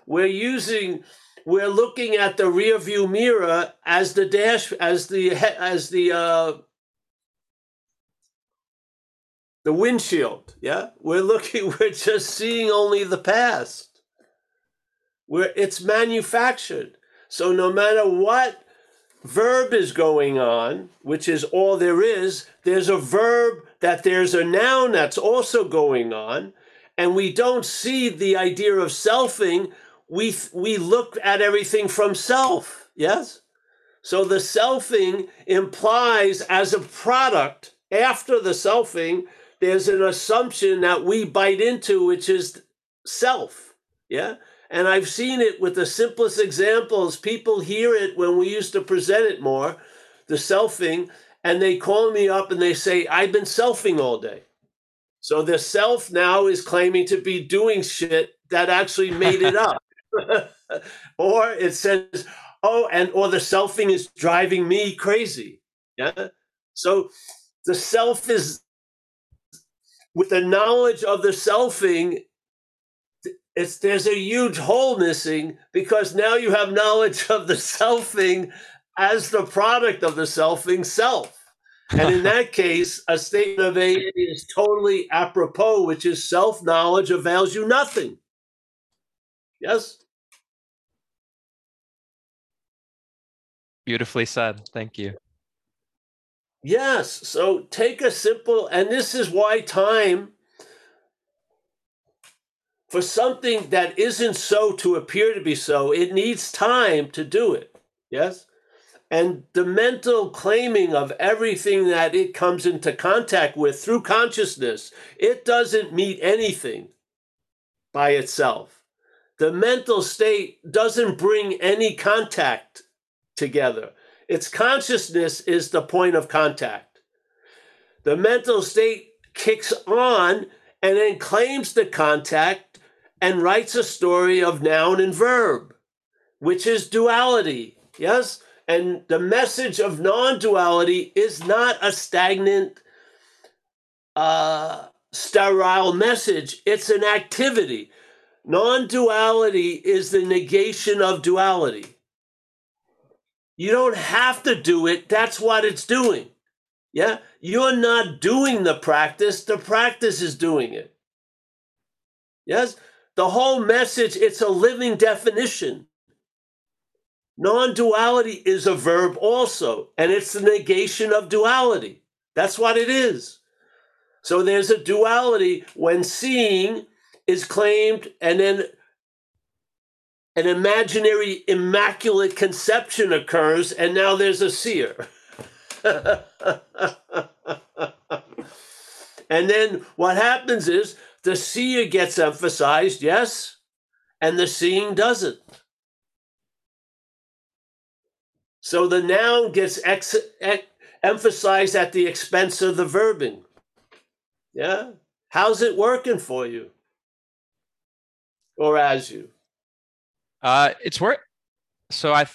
B: We're using, we're looking at the rear view mirror as the dash, as the as the uh, the windshield. Yeah, we're looking. We're just seeing only the past. Where it's manufactured. So no matter what verb is going on, which is all there is, there's a verb that there's a noun that's also going on, and we don't see the idea of selfing. We we look at everything from self. Yes. So the selfing implies as a product after the selfing, there's an assumption that we bite into, which is self. Yeah. And I've seen it with the simplest examples. People hear it when we used to present it more, the selfing, and they call me up and they say, I've been selfing all day. So the self now is claiming to be doing shit that actually made it up. or it says, oh, and or the selfing is driving me crazy. Yeah. So the self is with the knowledge of the selfing it's there's a huge hole missing because now you have knowledge of the selfing as the product of the selfing self. And in that case, a statement of AA is totally apropos, which is self knowledge avails you nothing. Yes?
E: Beautifully said. Thank you.
B: Yes. So take a simple, and this is why time for something that isn't so to appear to be so, it needs time to do it. Yes? And the mental claiming of everything that it comes into contact with through consciousness, it doesn't meet anything by itself. The mental state doesn't bring any contact together. Its consciousness is the point of contact. The mental state kicks on and then claims the contact and writes a story of noun and verb, which is duality. Yes? And the message of non duality is not a stagnant, uh, sterile message, it's an activity. Non duality is the negation of duality. You don't have to do it, that's what it's doing. Yeah? You're not doing the practice, the practice is doing it. Yes? The whole message, it's a living definition. Non duality is a verb also, and it's the negation of duality. That's what it is. So there's a duality when seeing is claimed, and then an imaginary immaculate conception occurs, and now there's a seer. and then what happens is the seer gets emphasized, yes, and the seeing doesn't. So the noun gets ex- ex- emphasized at the expense of the verbing. Yeah? How's it working for you? Or as you?
E: Uh, it's work. So I,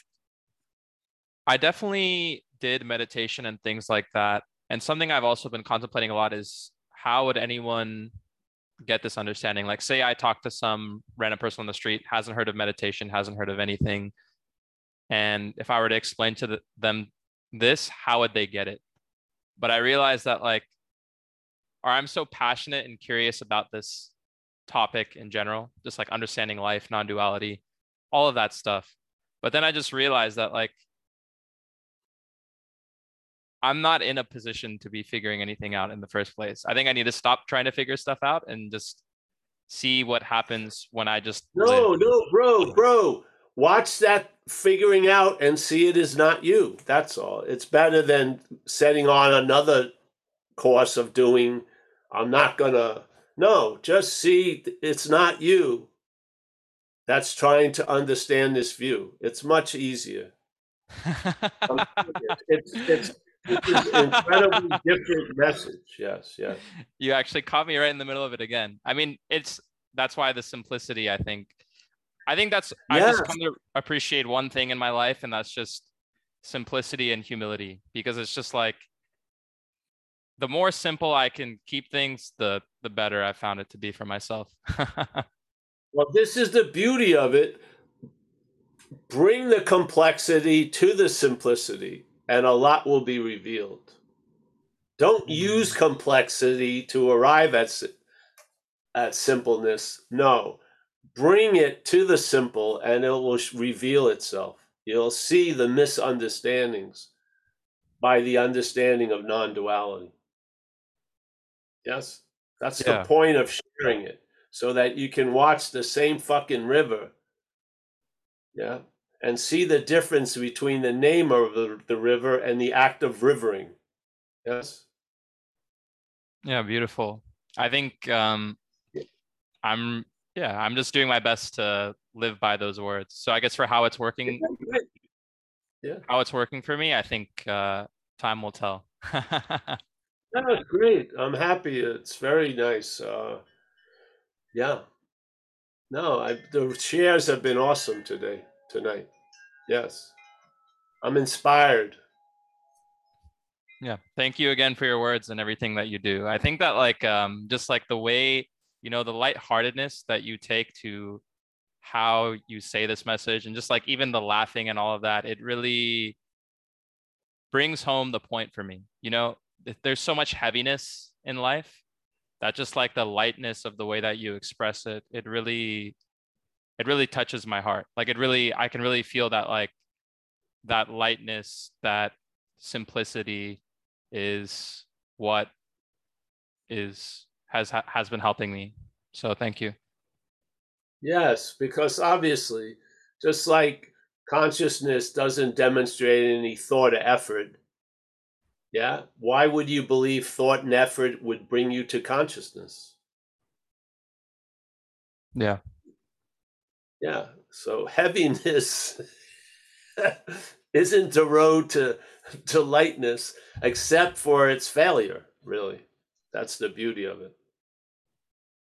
E: I definitely did meditation and things like that. And something I've also been contemplating a lot is how would anyone get this understanding like say i talk to some random person on the street hasn't heard of meditation hasn't heard of anything and if i were to explain to the, them this how would they get it but i realized that like or i'm so passionate and curious about this topic in general just like understanding life non-duality all of that stuff but then i just realized that like I'm not in a position to be figuring anything out in the first place. I think I need to stop trying to figure stuff out and just see what happens when I just
B: No,
E: live.
B: no, bro, bro. Watch that figuring out and see it is not you. That's all. It's better than setting on another course of doing I'm not going to No, just see it's not you. That's trying to understand this view. It's much easier. it's, it's it's an incredibly different message. Yes, yes.
E: You actually caught me right in the middle of it again. I mean, it's that's why the simplicity, I think. I think that's yes. I just come to appreciate one thing in my life, and that's just simplicity and humility. Because it's just like the more simple I can keep things, the the better I found it to be for myself.
B: well, this is the beauty of it. Bring the complexity to the simplicity and a lot will be revealed. Don't mm-hmm. use complexity to arrive at, at simpleness. No, bring it to the simple and it will reveal itself. You'll see the misunderstandings by the understanding of non duality. Yes, that's yeah. the point of sharing it so that you can watch the same fucking river. Yeah, and see the difference between the name of the, the river and the act of rivering. Yes.
E: Yeah, beautiful. I think um, I'm yeah, I'm just doing my best to live by those words. So I guess for how it's working, yeah, how it's working for me, I think uh, time will tell.
B: That's great. I'm happy. It's very nice. Uh, yeah. No, I, the shares have been awesome today tonight. Yes. I'm inspired.
E: Yeah. Thank you again for your words and everything that you do. I think that like um just like the way, you know, the lightheartedness that you take to how you say this message and just like even the laughing and all of that, it really brings home the point for me. You know, there's so much heaviness in life that just like the lightness of the way that you express it, it really it really touches my heart. Like it really, I can really feel that like that lightness, that simplicity is what is has has been helping me. So thank you.
B: Yes, because obviously, just like consciousness doesn't demonstrate any thought or effort, yeah, why would you believe thought and effort would bring you to consciousness?
E: Yeah.
B: Yeah. So heaviness isn't the road to to lightness except for its failure, really. That's the beauty of it.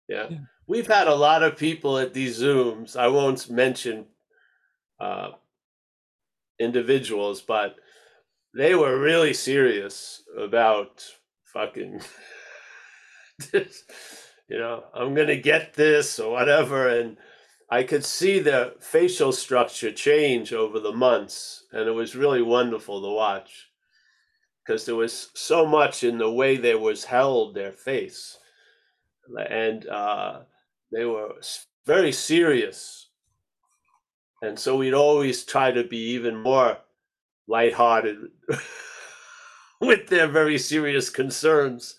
B: Yeah. yeah. We've had a lot of people at these Zooms. I won't mention uh, individuals, but they were really serious about fucking this, you know, I'm to get this or whatever. And I could see the facial structure change over the months. And it was really wonderful to watch because there was so much in the way they was held their face and uh, they were very serious and so we'd always try to be even more lighthearted with their very serious concerns.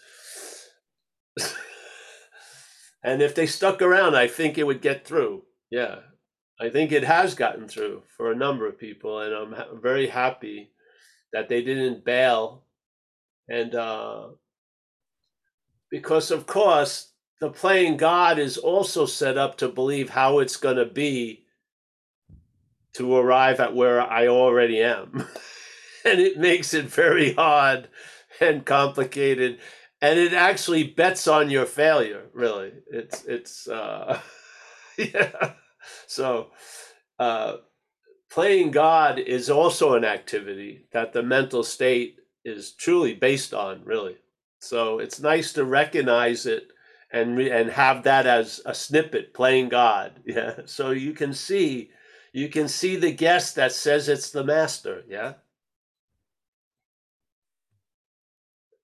B: And if they stuck around i think it would get through. Yeah. I think it has gotten through for a number of people and i'm very happy that they didn't bail. And uh, because of course the playing god is also set up to believe how it's going to be to arrive at where i already am and it makes it very hard and complicated and it actually bets on your failure really it's it's uh yeah so uh playing God is also an activity that the mental state is truly based on, really. So it's nice to recognize it and re- and have that as a snippet playing God. Yeah. So you can see you can see the guest that says it's the master. Yeah.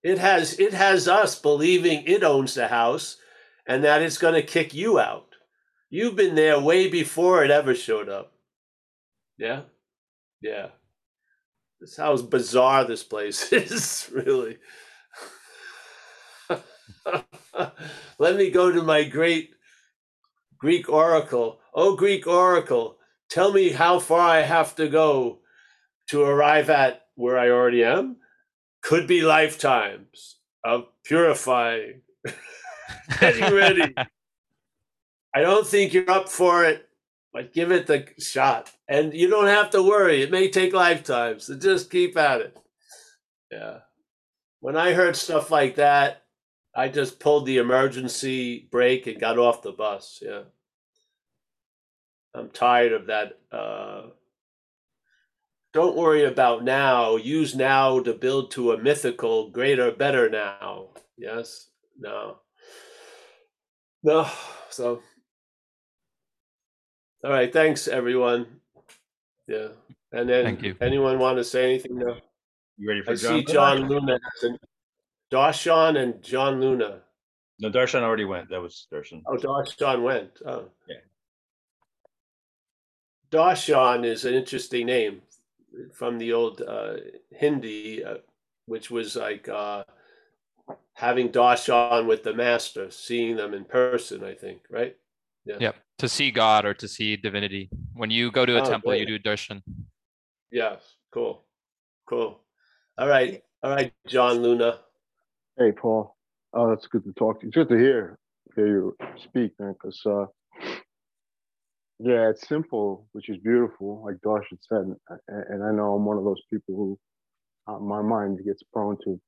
B: It has it has us believing it owns the house and that it's going to kick you out. You've been there way before it ever showed up. Yeah. Yeah. This how bizarre this place is, really. Let me go to my great Greek oracle. Oh, Greek oracle, tell me how far I have to go to arrive at where I already am. Could be lifetimes of purifying. Getting ready. I don't think you're up for it but give it the shot. And you don't have to worry. It may take lifetimes. So just keep at it. Yeah. When I heard stuff like that, I just pulled the emergency brake and got off the bus. Yeah. I'm tired of that. Uh, don't worry about now. Use now to build to a mythical, greater, better now. Yes? No. No. So all right. Thanks, everyone. Yeah. And then
E: Thank you.
B: anyone want to say anything now?
C: You ready for
B: I
C: John?
B: see John Luna. Darshan and John Luna.
C: No, Darshan already went. That was Darshan.
B: Oh, Darshan went. Oh.
C: Yeah.
B: Darshan is an interesting name from the old uh, Hindi, uh, which was like uh, having darshan with the master, seeing them in person, I think, right?
E: Yeah. Yep. To see God or to see divinity. When you go to a oh, temple, great. you do darshan.
B: Yes. Cool. Cool. All right. All right, John Luna.
F: Hey, Paul. Oh, that's good to talk to you. It's good to hear hear you speak, man. Because uh, yeah, it's simple, which is beautiful, like Darshan said. And, I know I'm one of those people who, uh, my mind gets prone to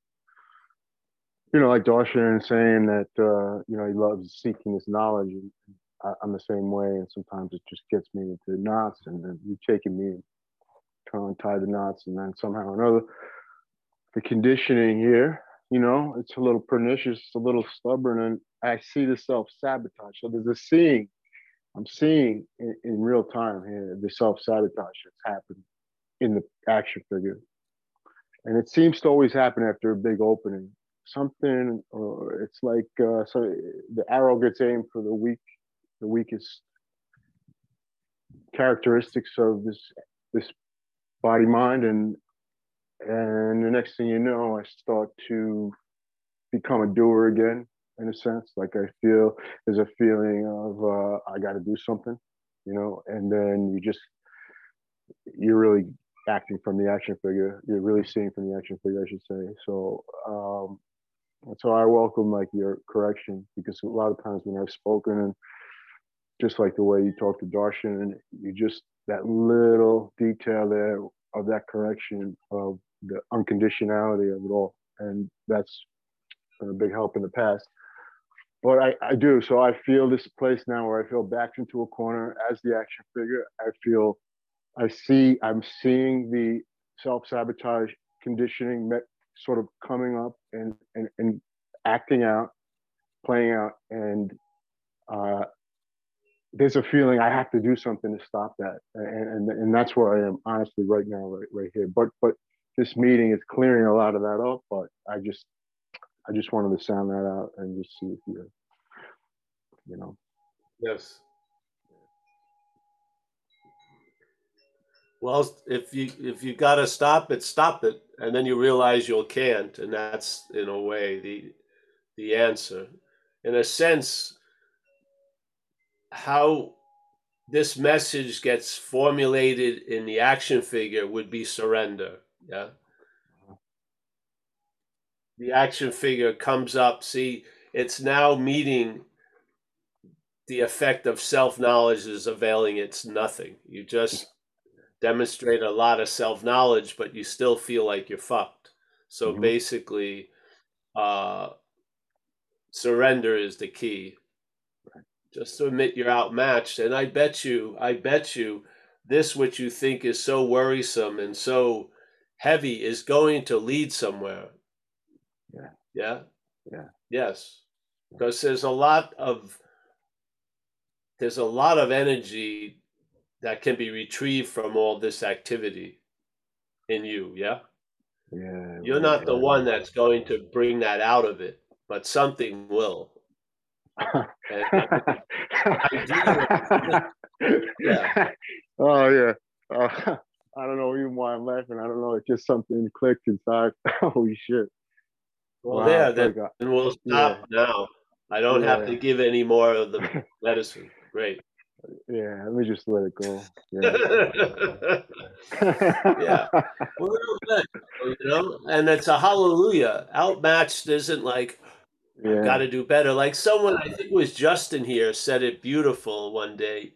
F: you know, like Darshan saying that, uh, you know, he loves seeking this knowledge. And I, am the same way, and sometimes it just gets me into knots, and then you taking me and trying to tie the knots, and then somehow or another, the conditioning here, you know, it's a little pernicious, it's a little stubborn, and I see the self sabotage. So there's a seeing, I'm seeing in, in real time here the self sabotage that's happened in the action figure, and it seems to always happen after a big opening. Something, or it's like uh, so the arrow gets aimed for the weak the weakest characteristics of this this body mind. And and the next thing you know i start to become a doer again in a sense like i feel there's a feeling of uh, i got to do something you know and then you just you're really acting from the action figure you're really seeing from the action figure i should say so um so i welcome like your correction because a lot of times when i've spoken and just like the way you talk to darshan and you just that little detail there of that correction of the unconditionality of it all. And that's been a big help in the past. But I, I do. So I feel this place now where I feel backed into a corner as the action figure. I feel, I see, I'm seeing the self sabotage conditioning met, sort of coming up and, and, and acting out, playing out. And uh, there's a feeling I have to do something to stop that, and and, and that's where I am honestly right now, right right here. But but this meeting is clearing a lot of that up. But I just I just wanted to sound that out and just see if you you know.
B: Yes. Well, if you if you got to stop it, stop it, and then you realize you can't, and that's in a way the the answer. In a sense, how this message gets formulated in the action figure would be surrender. Yeah. The action figure comes up. See, it's now meeting the effect of self knowledge is availing it's nothing. You just demonstrate a lot of self knowledge, but you still feel like you're fucked. So mm-hmm. basically, uh, surrender is the key just to admit you're outmatched. And I bet you, I bet you, this which you think is so worrisome and so heavy is going to lead somewhere.
F: Yeah.
B: Yeah.
F: Yeah.
B: Yes. Because there's a lot of there's a lot of energy that can be retrieved from all this activity in you. Yeah.
F: Yeah.
B: You're not the one that's going to bring that out of it, but something will
F: yeah. Oh yeah. Uh, I don't know even why I'm laughing. I don't know. It's just something clicked inside. Holy shit.
B: Well, wow, yeah. Then, then we'll stop yeah. now. I don't yeah. have to give any more of the medicine. Great.
F: Yeah, let me just let it go. Yeah.
B: yeah. Well, good, you know, and it's a hallelujah. Outmatched isn't like, yeah. got to do better. Like someone, I think it was Justin here, said it beautiful one day.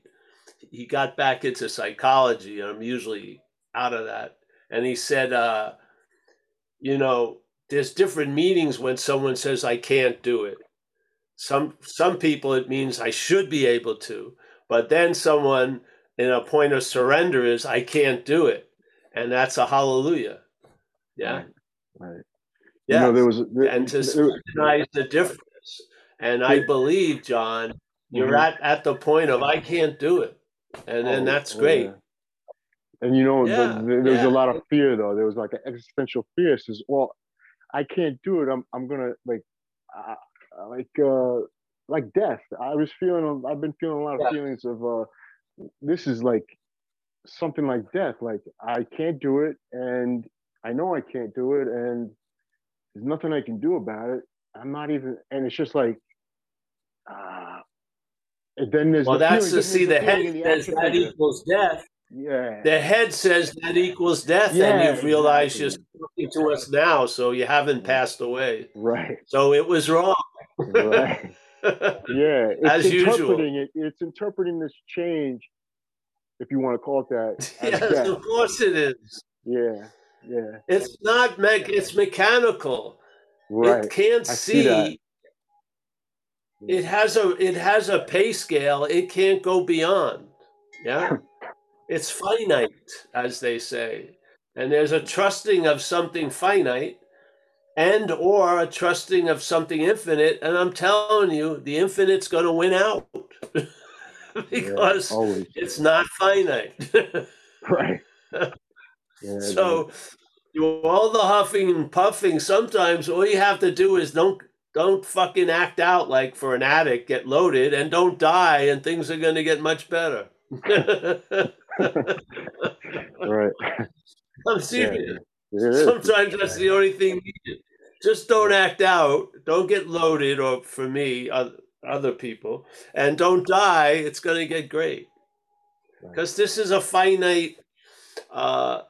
B: He got back into psychology. and I'm usually out of that. And he said, uh, you know, there's different meanings when someone says, I can't do it. Some, some people, it means I should be able to. But then someone in a point of surrender is, I can't do it. And that's a hallelujah. Yeah.
F: Right. right.
B: Yeah, you know, there was there, and to recognize the difference. And I believe, John, you're mm-hmm. at at the point of I can't do it, and then oh, that's great. Yeah.
F: And you know, yeah, the, the, there was yeah. a lot of fear though. There was like an existential fear. Says, well, I can't do it. I'm I'm gonna like, uh, like uh, like death. I was feeling. I've been feeling a lot of feelings of uh, this is like something like death. Like I can't do it, and I know I can't do it, and there's nothing I can do about it. I'm not even, and it's just like, uh, and then there's
B: well, the that's to see the head says that equals death.
F: Yeah.
B: The head says that equals death, yeah, and you've realized exactly. you're speaking to us now, so you haven't passed away.
F: Right.
B: So it was wrong.
F: right. Yeah. It's
B: As
F: interpreting
B: usual.
F: it. It's interpreting this change, if you want to call it that.
B: yes, death. of course it is.
F: Yeah yeah.
B: It's not me- it's mechanical.
F: Right.
B: It can't I see. see it has a it has a pay scale. It can't go beyond. Yeah. it's finite, as they say. And there's a trusting of something finite and or a trusting of something infinite. And I'm telling you, the infinite's gonna win out. because yeah, it's not finite.
F: right.
B: Yeah, so you all the huffing and puffing, sometimes all you have to do is don't don't fucking act out like for an addict, get loaded and don't die and things are gonna get much better.
F: right.
B: I'm serious.
F: Is.
B: Sometimes that's the only thing needed. Just don't act out. Don't get loaded, or for me, oth- other people, and don't die. It's going to get great because this is a finite. Uh,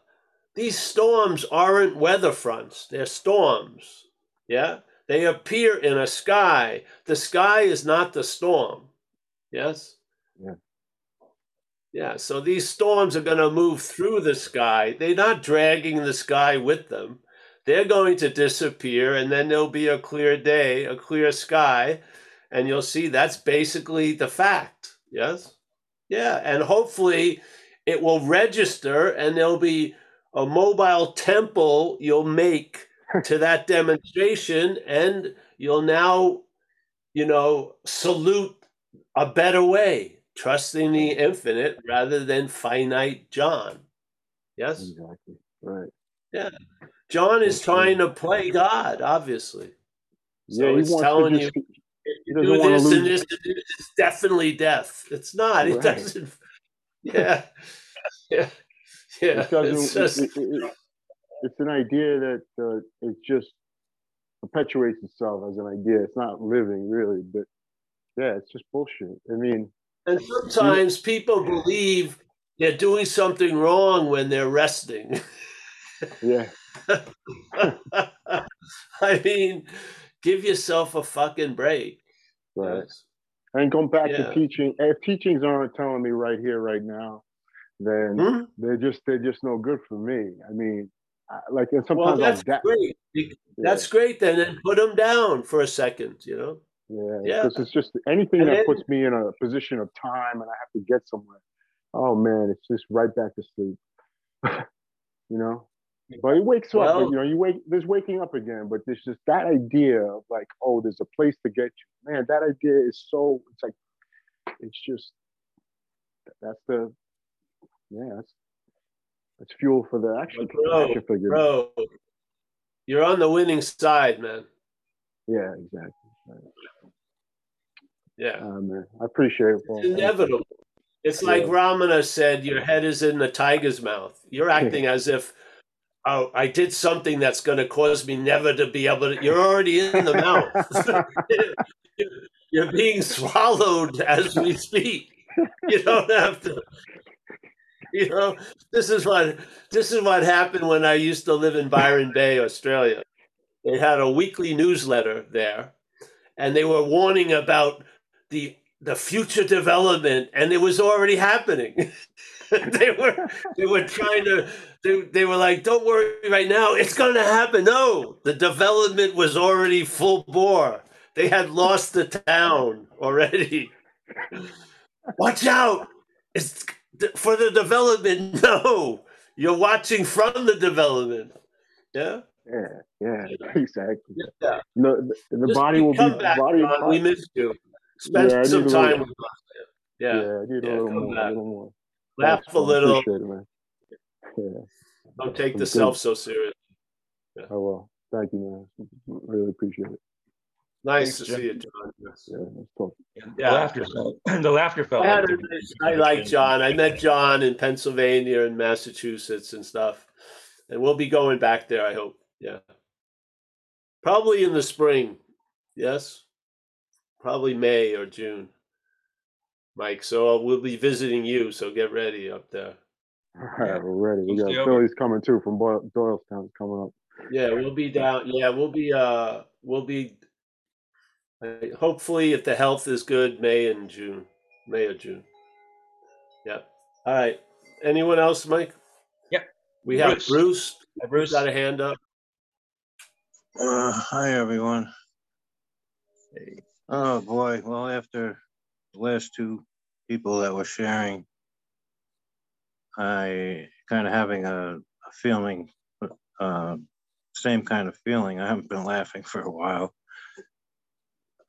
B: these storms aren't weather fronts; they're storms. Yeah, they appear in a sky. The sky is not the storm. Yes.
F: Yeah.
B: Yeah, so these storms are going to move through the sky. They're not dragging the sky with them. They're going to disappear, and then there'll be a clear day, a clear sky, and you'll see that's basically the fact. Yes? Yeah, and hopefully it will register, and there'll be a mobile temple you'll make to that demonstration, and you'll now, you know, salute a better way trusting the infinite rather than finite John. Yes?
F: Exactly. Right. Yeah.
B: John is trying to play God, obviously. So
F: yeah, he
B: it's
F: wants
B: telling
F: to
B: you
F: just, he
B: do this and this and this, it's definitely death. It's not. It
F: Right.
B: doesn't. Yeah. Yeah. Yeah.
F: it
B: It's just,
F: it, it, it- it's an idea that uh, it just perpetuates itself as an idea. It's not living really, but yeah, it's just bullshit. I mean,
B: and sometimes people believe they're doing something wrong when they're resting.
F: yeah,
B: I mean, give yourself a fucking break.
F: right. And going back
B: Yeah.
F: to teaching, if teachings aren't telling me right here, right now, then
B: Hmm?
F: they're just they're just no good for me. I mean, I, like and
B: Well,
F: sometimes
B: that's
F: I'll da-
B: great. Be- That's great. Then, and put them down for a second. You know.
F: Yeah,
B: yeah.
F: because it's just anything
B: And
F: that
B: then-
F: puts me in a position of time and I have to get somewhere. Oh man, it's just right back to sleep. you know. But it wakes up.
B: Well-
F: You know, you wake. There's waking up again, but there's just that idea of like, oh, there's a place to get you. Man, that idea is so. It's like, it's just. That's the. Yeah, that's. That's fuel for the action.
B: bro,
F: action figure.
B: Bro, you're on the winning side, man.
F: Yeah, exactly.
B: Yeah.
F: Oh, man, I appreciate it, Paul.
B: It's inevitable. It's like
F: Yeah.
B: Ramana said, your head is in the tiger's mouth. You're acting as if, oh, I did something that's going to cause me never to be able to. You're already in the mouth. You're being swallowed as we speak. You don't have to. You know, this is what this is what happened when I used to live in Byron Bay, Australia. They had a weekly newsletter there, and they were warning about the the future development, and it was already happening. they were they were trying to they, they were like, "Don't worry right now, it's going to happen." No, the development was already full bore. They had lost the town already. Watch out! It's for the development. No, you're watching from the development. Yeah.
F: Yeah, yeah, exactly.
B: Yeah.
F: No, the, the
B: Just
F: body will be
B: back,
F: body.
B: John. We missed you. Spend
F: Yeah,
B: some time
F: little-
B: with us.
F: yeah,
B: Yeah.
F: I need
B: yeah,
F: a little
B: come
F: more,
B: back.
F: a little more.
B: Laugh
F: Thanks,
B: a little.
F: It, man. Yeah,
B: Don't take
F: I'm
B: the
F: good.
B: self so serious.
F: I will. Thank you, man. Really appreciate it.
B: Nice
C: Thanks,
B: to
C: Jim.
B: see you, John. Yes.
F: Yeah, let's talk.
C: The
B: Yeah.
C: laughter felt. The laughter felt.
B: I, had
C: like
B: a nice- I like John. I met John in Pennsylvania and Massachusetts and stuff. And we'll be going back there, I hope. Yeah. Probably in the spring. Yes. Probably May or June. Mike. So we'll be visiting you. So get ready up there.
F: All right, we're ready. We got
C: do it.
F: Phillies coming too from Doyle- Doylestown coming up.
B: Yeah, we'll be down. Yeah, we'll be. Uh, we'll be. uh, Hopefully, if the health is good, May and June, May or June. Yeah. All right. Anyone else, Mike?
C: Yep.
B: We have
C: Bruce.
B: Bruce. Bruce
C: Bruce.
B: got a hand up.
G: Uh, hi, everyone. Oh, boy. Well, after the last two people that were sharing, I kind of having a, a feeling, uh, same kind of feeling. I haven't been laughing for a while.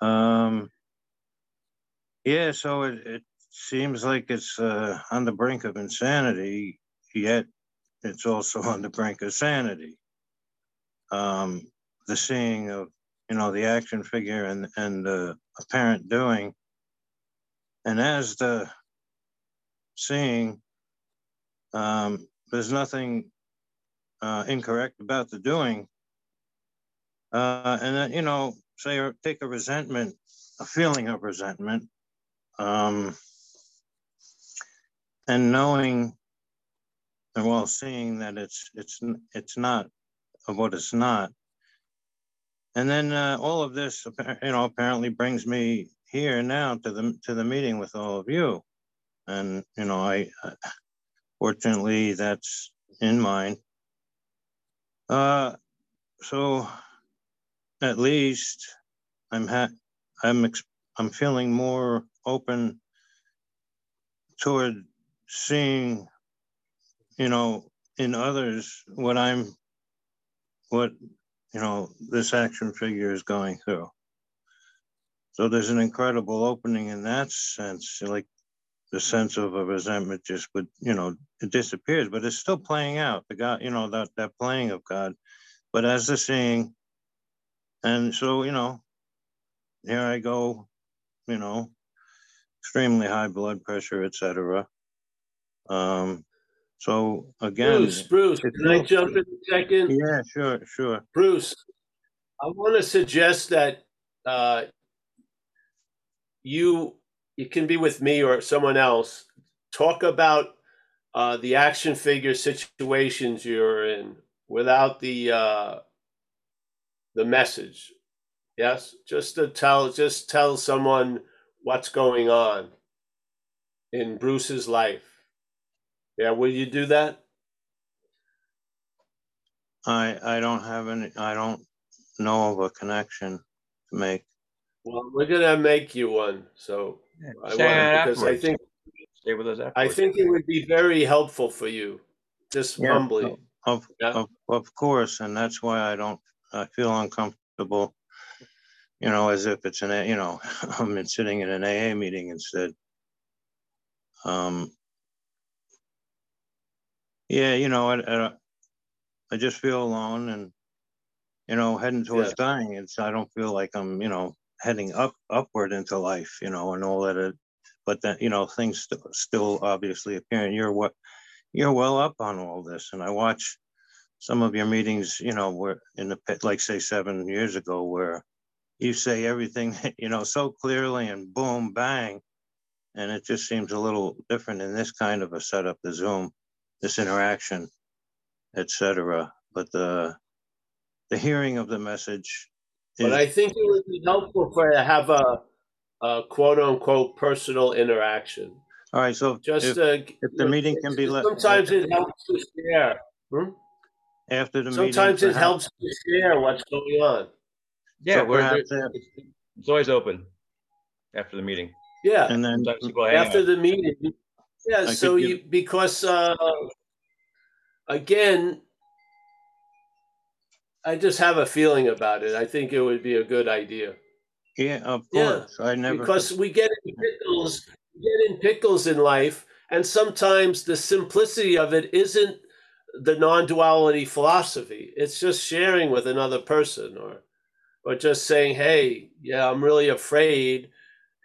G: Um, yeah, so it, it seems like it's uh, on the brink of insanity, yet it's also on the brink of sanity. Um, the seeing of you know the action figure and and the apparent doing and as the seeing um there's nothing uh, incorrect about the doing. Uh, and then, you know, say, take a resentment, a feeling of resentment, um, and knowing, and well, seeing that it's it's it's not what it's not. And then uh, all of this, you know, apparently brings me here now to the to the meeting with all of you, and you know, I uh, fortunately that's in mind. Uh, so at least I'm ha I'm I'm feeling more open toward seeing, you know, in others what I'm, what you know, this action figure is going through. So there's an incredible opening in that sense, like the sense of a resentment just would, you know, it disappears, but it's still playing out. The God, you know, that that playing of God. But as the seeing, and so, you know, here I go, you know, extremely high blood pressure, etc. Um, so again,
B: Bruce, Bruce, can I jump in a second?
G: yeah, sure, sure.
B: Bruce, I want to suggest that uh, you it can be with me or someone else. Talk about uh, the action figure situations you're in without the uh, the message. Yes, just to tell, just tell someone what's going on in Bruce's life. Yeah, will you do that?
G: I I don't have any. I don't know of a connection to make.
B: Well, we're gonna make you one. So I
C: Stay on
B: want because I think
C: Stay with us
B: I think it would be very helpful for you, just
G: Yeah.
B: humbly.
G: Of,
B: Yeah.
G: of of course, and that's why I don't. I feel uncomfortable. You know, as if it's an A. You know, I'm sitting in an AA meeting instead. Um. Yeah, you know, I, I, I just feel alone and, you know, heading towards
B: Yeah.
G: dying. It's I don't feel like I'm, you know, heading up upward into life, you know, and all that. It, but then, you know, things st- still obviously appearing. You're what you're well up on all this, and I watch some of your meetings, you know, where in the pit, like say seven years ago, where you say everything, you know, so clearly and boom, bang, and it just seems a little different in this kind of a setup, the Zoom, this interaction, etc. But the the hearing of the message is
B: But I think it would be helpful for you to have a, a quote unquote personal interaction.
G: all right. So
B: Just
G: if,
B: uh,
G: if the meeting can be let
B: sometimes it helps to share. Hmm?
G: after the meeting,
B: Sometimes it
G: perhaps-
B: helps to share what's going on.
C: Yeah,
G: so
C: we're,
G: perhaps
C: there- it's, it's always open after the meeting.
B: Yeah.
G: and then
C: Sometimes people hang
B: after the meeting. Yeah,
G: I
B: so you because uh, again, I just have a feeling about it. I think it would be a good idea
G: yeah, of
B: Yeah,
G: course, I never
B: because we get in pickles, we get in pickles in life, and sometimes the simplicity of it isn't the non-duality philosophy. It's just sharing with another person, or or just saying, "Hey, yeah, I'm really afraid,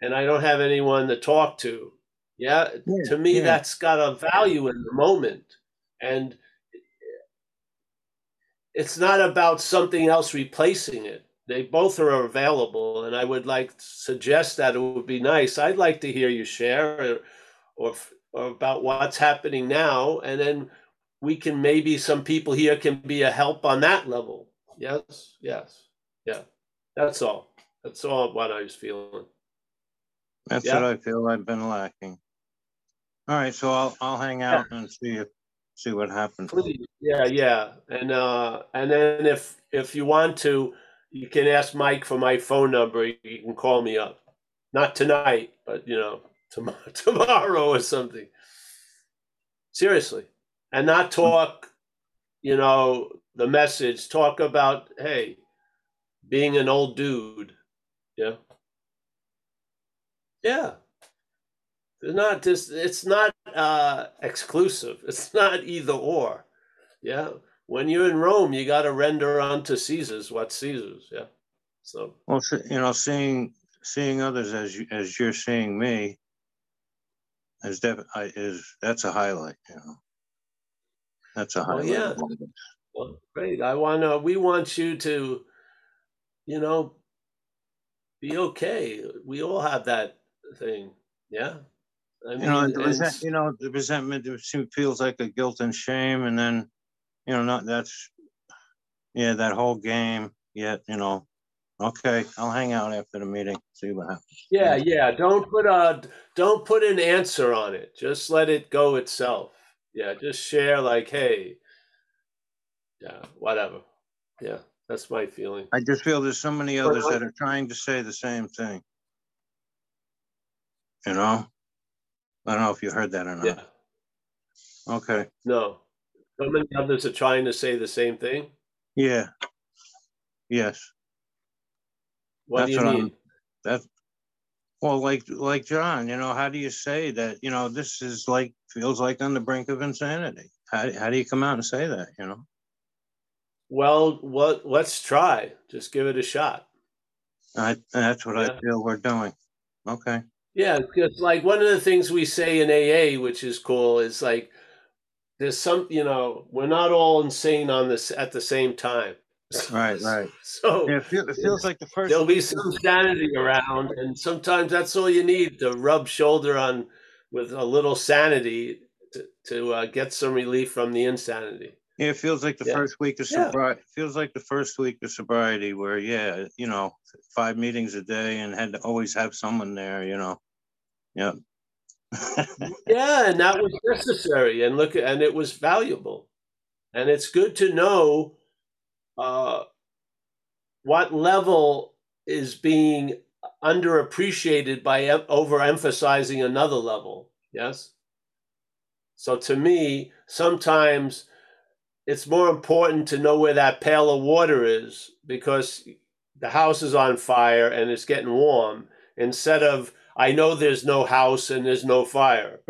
B: and I don't have anyone to talk to." Yeah,
G: Yeah,
B: to me,
G: yeah.
B: that's got a value in the moment, and it's not about something else replacing it. They both are available, and I would like to suggest that it would be nice. I'd like to hear you share, or, or, or about what's happening now, and then we can maybe some people here can be a help on that level. Yes, yes, yeah. That's all. That's all what I was feeling.
G: That's
B: Yeah.
G: what I feel I've been lacking. All right, so I'll I'll hang out and see if see what happens.
B: Please, yeah, yeah, and uh, and then if if you want to, you can ask Mike for my phone number. You can call me up, not tonight, but you know, tomorrow, tomorrow or something. Seriously, and not talk, you know, the message. Talk about hey, being an old dude. Yeah, yeah. It's not just. It's not uh, exclusive. It's not either or. Yeah. When you're in Rome, you got to render unto Caesar's what Caesar's. Yeah. So
G: Well, you know, seeing seeing others as you as you're seeing me is def I- is that's a highlight. You know, That's a highlight
B: Well, yeah. Well, great. I want to, we want you to, you know, be okay. We all have that thing. Yeah. I
G: You know, the resent, you know, the resentment it feels like a guilt and shame, and then, you know, not that's, yeah, that whole game. Yet, you know, okay, I'll hang out after the meeting, see what happens.
B: yeah, yeah. Don't put a, don't put an answer on it. Just let it go itself. Yeah. Just share like, hey, yeah, whatever. Yeah. That's my feeling.
G: I just feel there's so many others that are trying to say the same thing. You know, I don't know if you heard that or not.
B: Yeah.
G: Okay.
B: No. So many others are trying to say the same thing.
G: Yeah. Yes.
B: What do
G: That's
B: you
G: what I'm-
B: mean?
G: That, well, like, like John, you know, how do you say that, you know, this is like, feels like on the brink of insanity? How, how do you come out and say that, you know?
B: Well, what? Let's try. Just give it a shot.
G: I, that's what I feel we're doing. Okay.
B: Yeah, because like one of the things we say in AA, which is cool, is like there's some, you know, we're not all insane on this at the same time.
G: Right, right.
B: So
G: Yeah, it, feel, it feels like the first.
B: there'll be some sanity around, and sometimes that's all you need to rub shoulder on with a little sanity to, to uh, get some relief from the insanity.
G: Yeah, it feels like the
B: Yeah.
G: first week of
B: Yeah.
G: sobriety. Feels like the first week of sobriety, where yeah, you know, five meetings a day, and had to always have someone there. You know. yeah.
B: Yeah, and that was necessary, and look, and it was valuable, and it's good to know uh, what level is being underappreciated by em- overemphasizing another level. Yes. So to me, sometimes it's more important to know where that pail of water is because the house is on fire and it's getting warm instead of I know there's no house and there's no fire.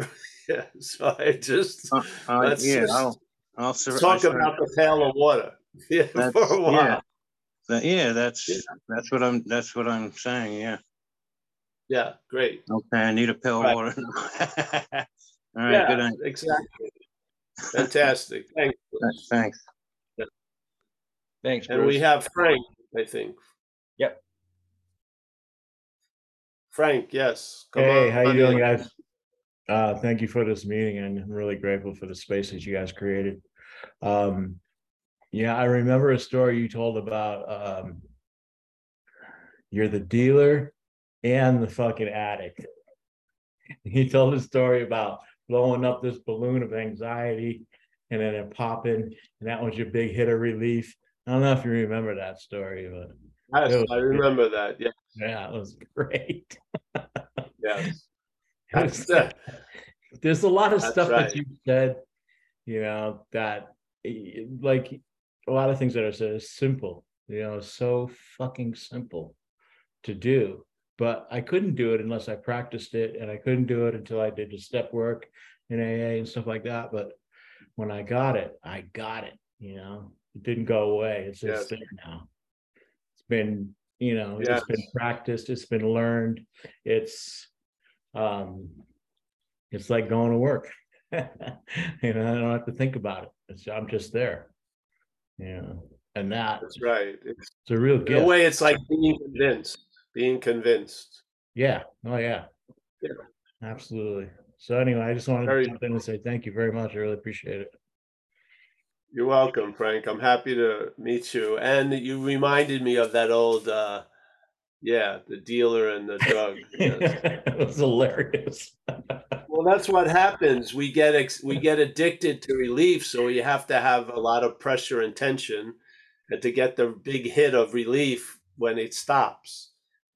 B: yeah, so I just
G: Uh, uh,
B: Let's
G: yeah,
B: just
G: I'll, I'll sur-
B: talk
G: sur-
B: about the pail of water yeah,
G: That's-
B: for a while.
G: yeah. that- yeah, that's
B: Yeah.
G: that's what I'm that's what I'm saying. Yeah.
B: Yeah, great.
G: Okay, I need a pill of water. All right.
B: yeah,
G: Good night.
B: exactly. Fantastic. Thanks.
G: Thanks.
C: Thanks,
B: And we have Frank, I think.
C: Yep.
B: Frank, yes. Come
H: Hey,
B: on
H: how you doing, guys? Uh, thank you for this meeting and I'm really grateful for the space that you guys created. Um, yeah, I remember a story you told about, um, you're the dealer and the fucking addict. He told a story about blowing up this balloon of anxiety and then it popping, and that was your big hit of relief. I don't know if you remember that story, but
B: Yes,
H: was
B: I remember that. Yeah,
H: yeah, it was great.
B: yes. Uh,
H: there's a lot of stuff
B: right.
H: that you said, you know, that eh, like a lot of things that are said is simple, you know, so fucking simple to do. But I couldn't do it unless I practiced it, and I couldn't do it until I did the step work in AA and stuff like that. But when I got it, I got it, you know, it didn't go away. It's
B: Yes.
H: just there now. It's been, you know,
B: Yes.
H: it's been practiced, it's been learned, it's um it's like going to work. you know, I don't have to think about it. It's, I'm just there. You know, and that
B: that's right. It's,
H: it's a real
B: in a way, it's like being convinced. Being convinced.
H: Yeah. Oh yeah.
B: Yeah.
H: Absolutely. So anyway, I just wanted
B: Very-
H: to jump in and say thank you very much. I really appreciate it.
B: You're welcome, Frank. I'm happy to meet you. And you reminded me of that old, uh, yeah, the dealer and the drug. Yes.
H: it was hilarious.
B: Well, that's what happens. We get ex- we get addicted to relief, so you have to have a lot of pressure and tension, and to get the big hit of relief when it stops,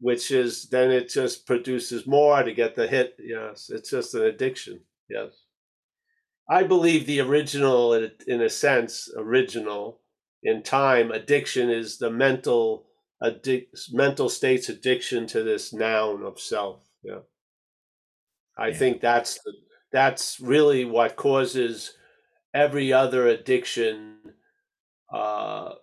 B: which is then it just produces more to get the hit. Yes, it's just an addiction. Yes, I believe the original, in a- sense, original in time addiction is the mental addic- mental state's addiction to this noun of self. Yeah. I
H: Yeah.
B: think that's the, that's really what causes every other addiction uh,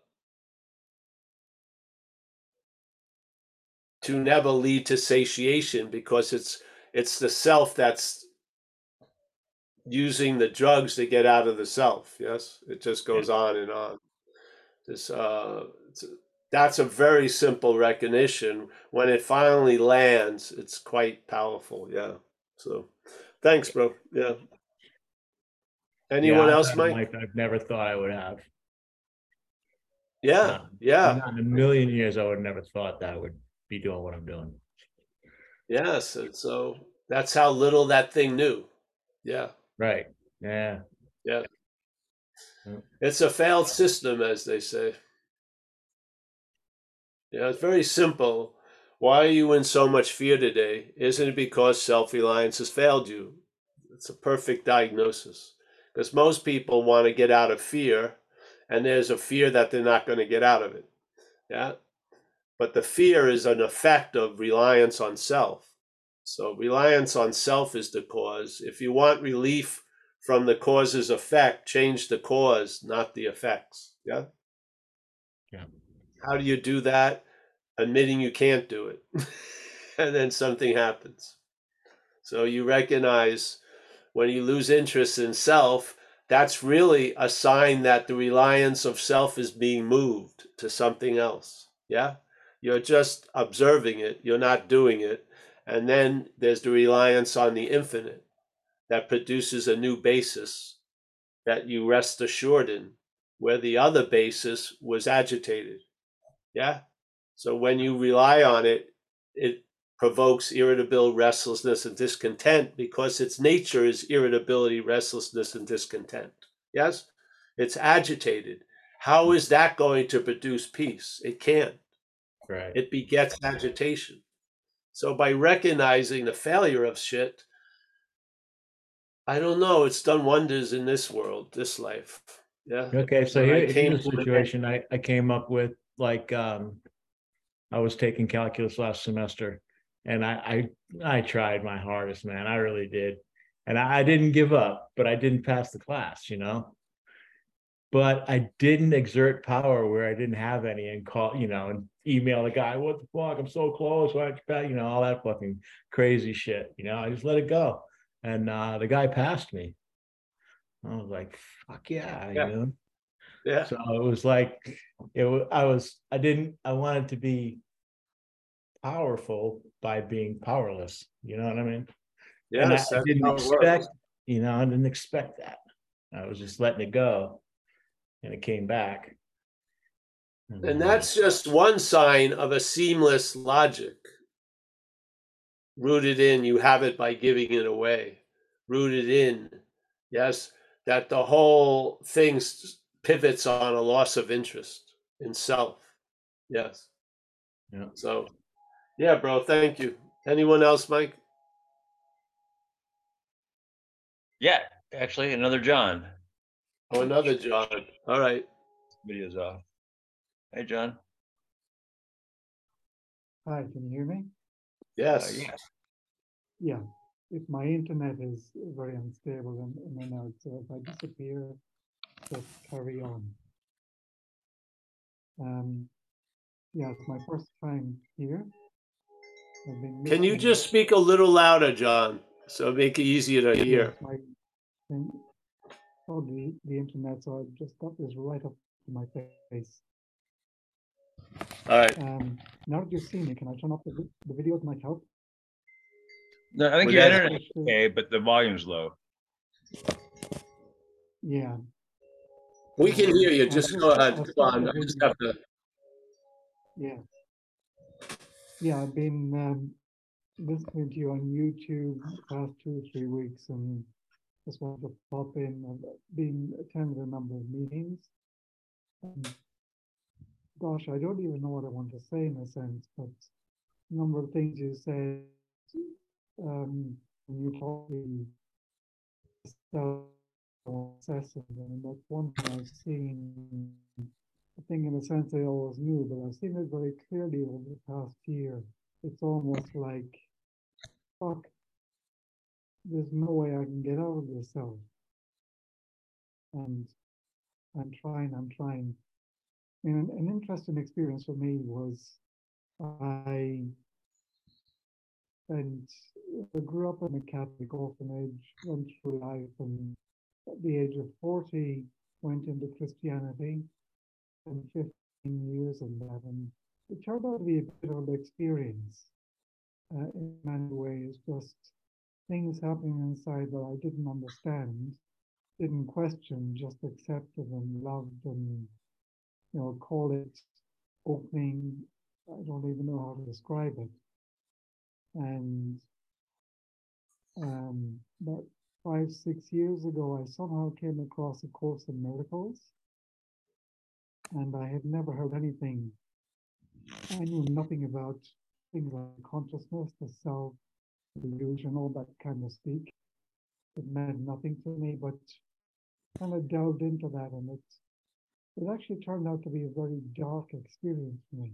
B: to never lead to satiation because it's it's the self that's using the drugs to get out of the self. Yes, it just goes on and on. This uh, it's, that's a very simple recognition. When it finally lands, it's quite powerful. Yeah. So, thanks, bro. Yeah. Anyone
H: Yeah,
B: else, Mike?
H: I've never thought I would have.
B: Yeah.
H: No,
B: Yeah.
H: In a million years, I would have never thought that would be doing what I'm doing.
B: Yes. And so that's how little that thing knew. Yeah.
H: Right. Yeah. Yeah.
B: It's a failed system, as they say. Yeah, it's very simple. Why are you in so much fear today? Isn't it because self reliance has failed you? It's a perfect diagnosis. Because most people want to get out of fear, and there's a fear that they're not going to get out of it. Yeah. But the fear is an effect of reliance on self. So, reliance on self is the cause. If you want relief from the cause's effect, change the cause, not the effects. Yeah.
H: Yeah.
B: How do you do that? Admitting you can't do it. and then something happens. So you recognize when you lose interest in self, that's really a sign that the reliance of self is being moved to something else. Yeah. You're just observing it, you're not doing it. And then there's the reliance on the infinite that produces a new basis that you rest assured in, where the other basis was agitated. Yeah. So when you rely on it, it provokes irritability, restlessness, and discontent because its nature is irritability, restlessness, and discontent. Yes? It's agitated. How is that going to produce peace? It can't.
H: Right.
B: It begets agitation. So by recognizing the failure of shit, I don't know, it's done wonders in this world, this life. Yeah.
H: Okay, so here,
B: came
H: here's a
B: the-
H: situation I, I came up with, like, um, I was taking calculus last semester and I, I, I tried my hardest, man. I really did. And I, I didn't give up, but I didn't pass the class, you know? But I didn't exert power where I didn't have any and call, you know, and email the guy, what the fuck, I'm so close, why don't you pass?" you know, all that fucking crazy shit, you know, I just let it go. And, uh, the guy passed me. I was like, fuck yeah,
B: Yeah.
H: you know?
B: Yeah.
H: So it was like, it wa- I was, I didn't, I wanted to be powerful by being powerless. You know what I mean? And I- I didn't expect, you know, I didn't expect that. I was just letting it go and it came back.
B: And mm-hmm. that's just one sign of a seamless logic. Rooted in, you have it by giving it away. Rooted in, yes, that the whole thing pivots on a loss of interest in self. Yes.
H: Yeah.
B: So, yeah, bro, thank you. Anyone else, Mike?
C: Yeah, actually, another John.
B: Oh, another John. All right.
C: Video's off. Hey, John.
I: Hi, can you hear me?
C: Uh,
B: Yes.
C: yeah.
I: Yeah, if my internet is very unstable and in and out, so if I disappear, just carry on. Um, yeah, it's my first time here. I've been
B: Can you just speak a little louder, John? So make it easier to hear.
I: My, oh, the, the internet, so I just got this right up to my face.
B: All right.
I: Um, now that you've seen me, can I turn off the, vi- the videos might help?
C: No, I think
B: Well,
C: your
B: that's-
C: internet's okay, but the volume's low.
I: Yeah,
B: We can hear you. Just
I: just-
B: go ahead. Come on. I just have to.
I: Yeah. Yeah, I've been um, listening to you on YouTube the past two or three weeks and just wanted to pop in. I've been attended a number of meetings. Um, gosh, I don't even know what I want to say in a sense, but a number of things you said, um, you talk the self-assessing, and that's one thing I've seen I think in a sense I always knew, but I've seen it very clearly over the past year. It's almost like, fuck, there's no way I can get out of this cell. And I'm trying, I'm trying. Mean, an, interesting experience for me was I spent, I grew up in a Catholic orphanage, went through life, and at the age of 40, went into Christianity, and 15 years in that. And it turned out to be a bit of an experience uh, in many ways, just things happening inside that I didn't understand, didn't question, just accepted and loved and, you know, call it opening. I don't even know how to describe it. And um, about five, six years ago, I somehow came across A Course in Miracles. And I had never heard anything. I knew nothing about things like consciousness, the self, illusion, all that kind of speak. It meant nothing to me, but kind of delved into that and it it actually turned out to be a very dark experience for me.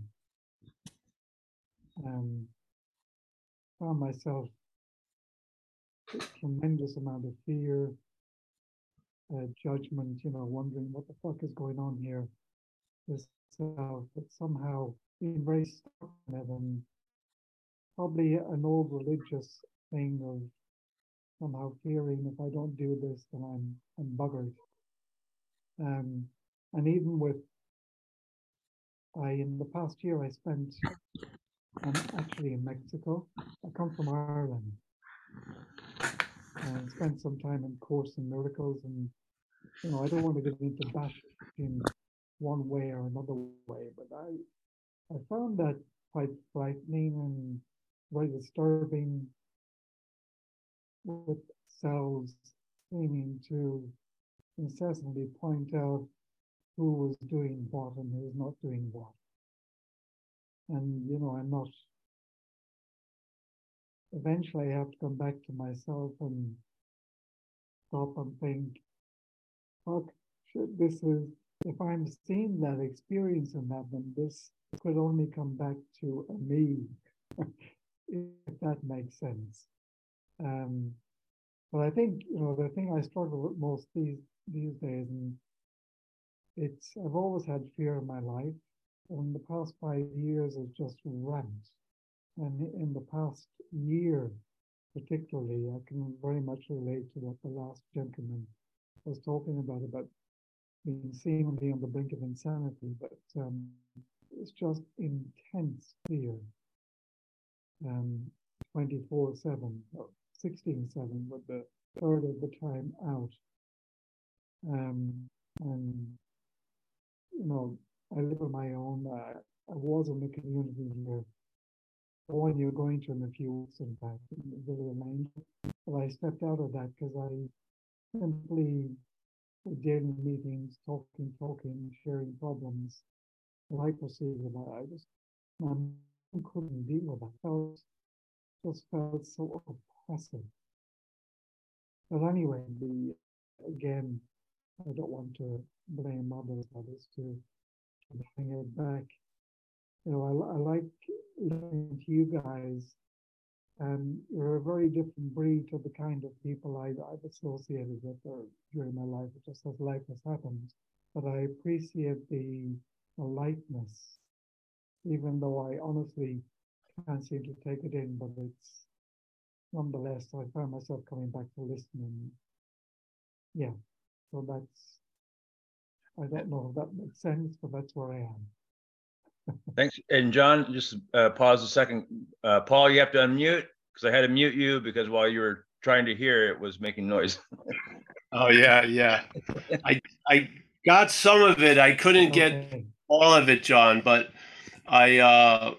I: Um, found myself a tremendous amount of fear, uh, judgment, you know, wondering what the fuck is going on here. This self, but somehow it and probably an old religious thing of somehow fearing if I don't do this, then I'm I'm buggered. Um, and even with I in the past year I spent I'm actually in Mexico. I come from Ireland and spent some time in Course in Miracles and you know I don't want to get into bashing one way or another way, but I I found that quite frightening and very disturbing with cells seeming to incessantly point out who was doing what and who was not doing what. And, you know, I'm not, eventually I have to come back to myself and stop and think, fuck, shit, this is, if I'm seeing that experience and that, then this could only come back to me, if that makes sense. Um, but I think you know the thing I struggle with most these these days, and it's I've always had fear in my life. And the past five years has just ramped, and in the past year, particularly, I can very much relate to what the last gentleman was talking about about being seemingly on the brink of insanity. But um, it's just intense fear, um, 24 7, 16 7 with the third of the time out. Um, and, you know, I live on my own. Uh, I was in the community here. One you're going to in a few weeks, in fact, in village. But I stepped out of that because I simply daily meetings, talking, talking, sharing problems. I perceived that I just I couldn't deal with that. I felt, just felt so oppressive. But anyway, the again, I don't want to blame others, others to, to bring it back. You know, I, I like listening to you guys. And you're a very different breed to the kind of people I, I've associated with uh, during my life, just as life has happened. But I appreciate the, the lightness, even though I honestly can't seem to take it in, but it's nonetheless, I find myself coming back to listening. Yeah, so that's, I don't know if that makes sense, but that's where I am.
C: Thanks. And John, just uh, pause a second. Uh, Paul, you have to unmute because I had to mute you because while you were trying to hear, it was making noise.
B: Oh yeah, yeah. I I got some of it. I couldn't get
I: Okay.
B: all of it, John, but I uh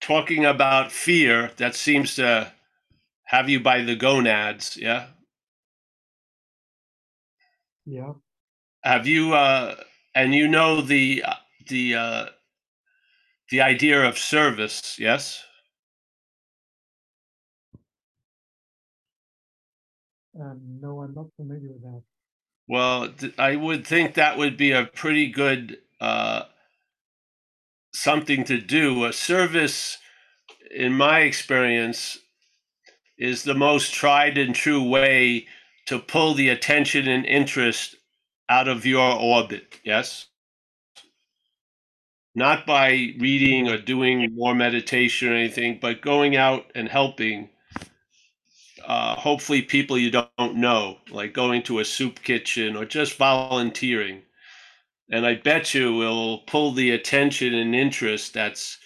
B: talking about fear that seems to have you by the gonads, yeah?
I: Yeah,
B: Have you uh and you know the the uh the idea of service, yes?
I: um, no, I'm not familiar with that.
B: Well, th- I would think that would be a pretty good uh, something to do. A service, in my experience, is the most tried and true way to pull the attention and interest out of your orbit. Yes. not by reading or doing more meditation or anything, but going out and helping. Uh, hopefully, people you don't know, like going to a soup kitchen or just volunteering. And I bet you will pull the attention and interest that's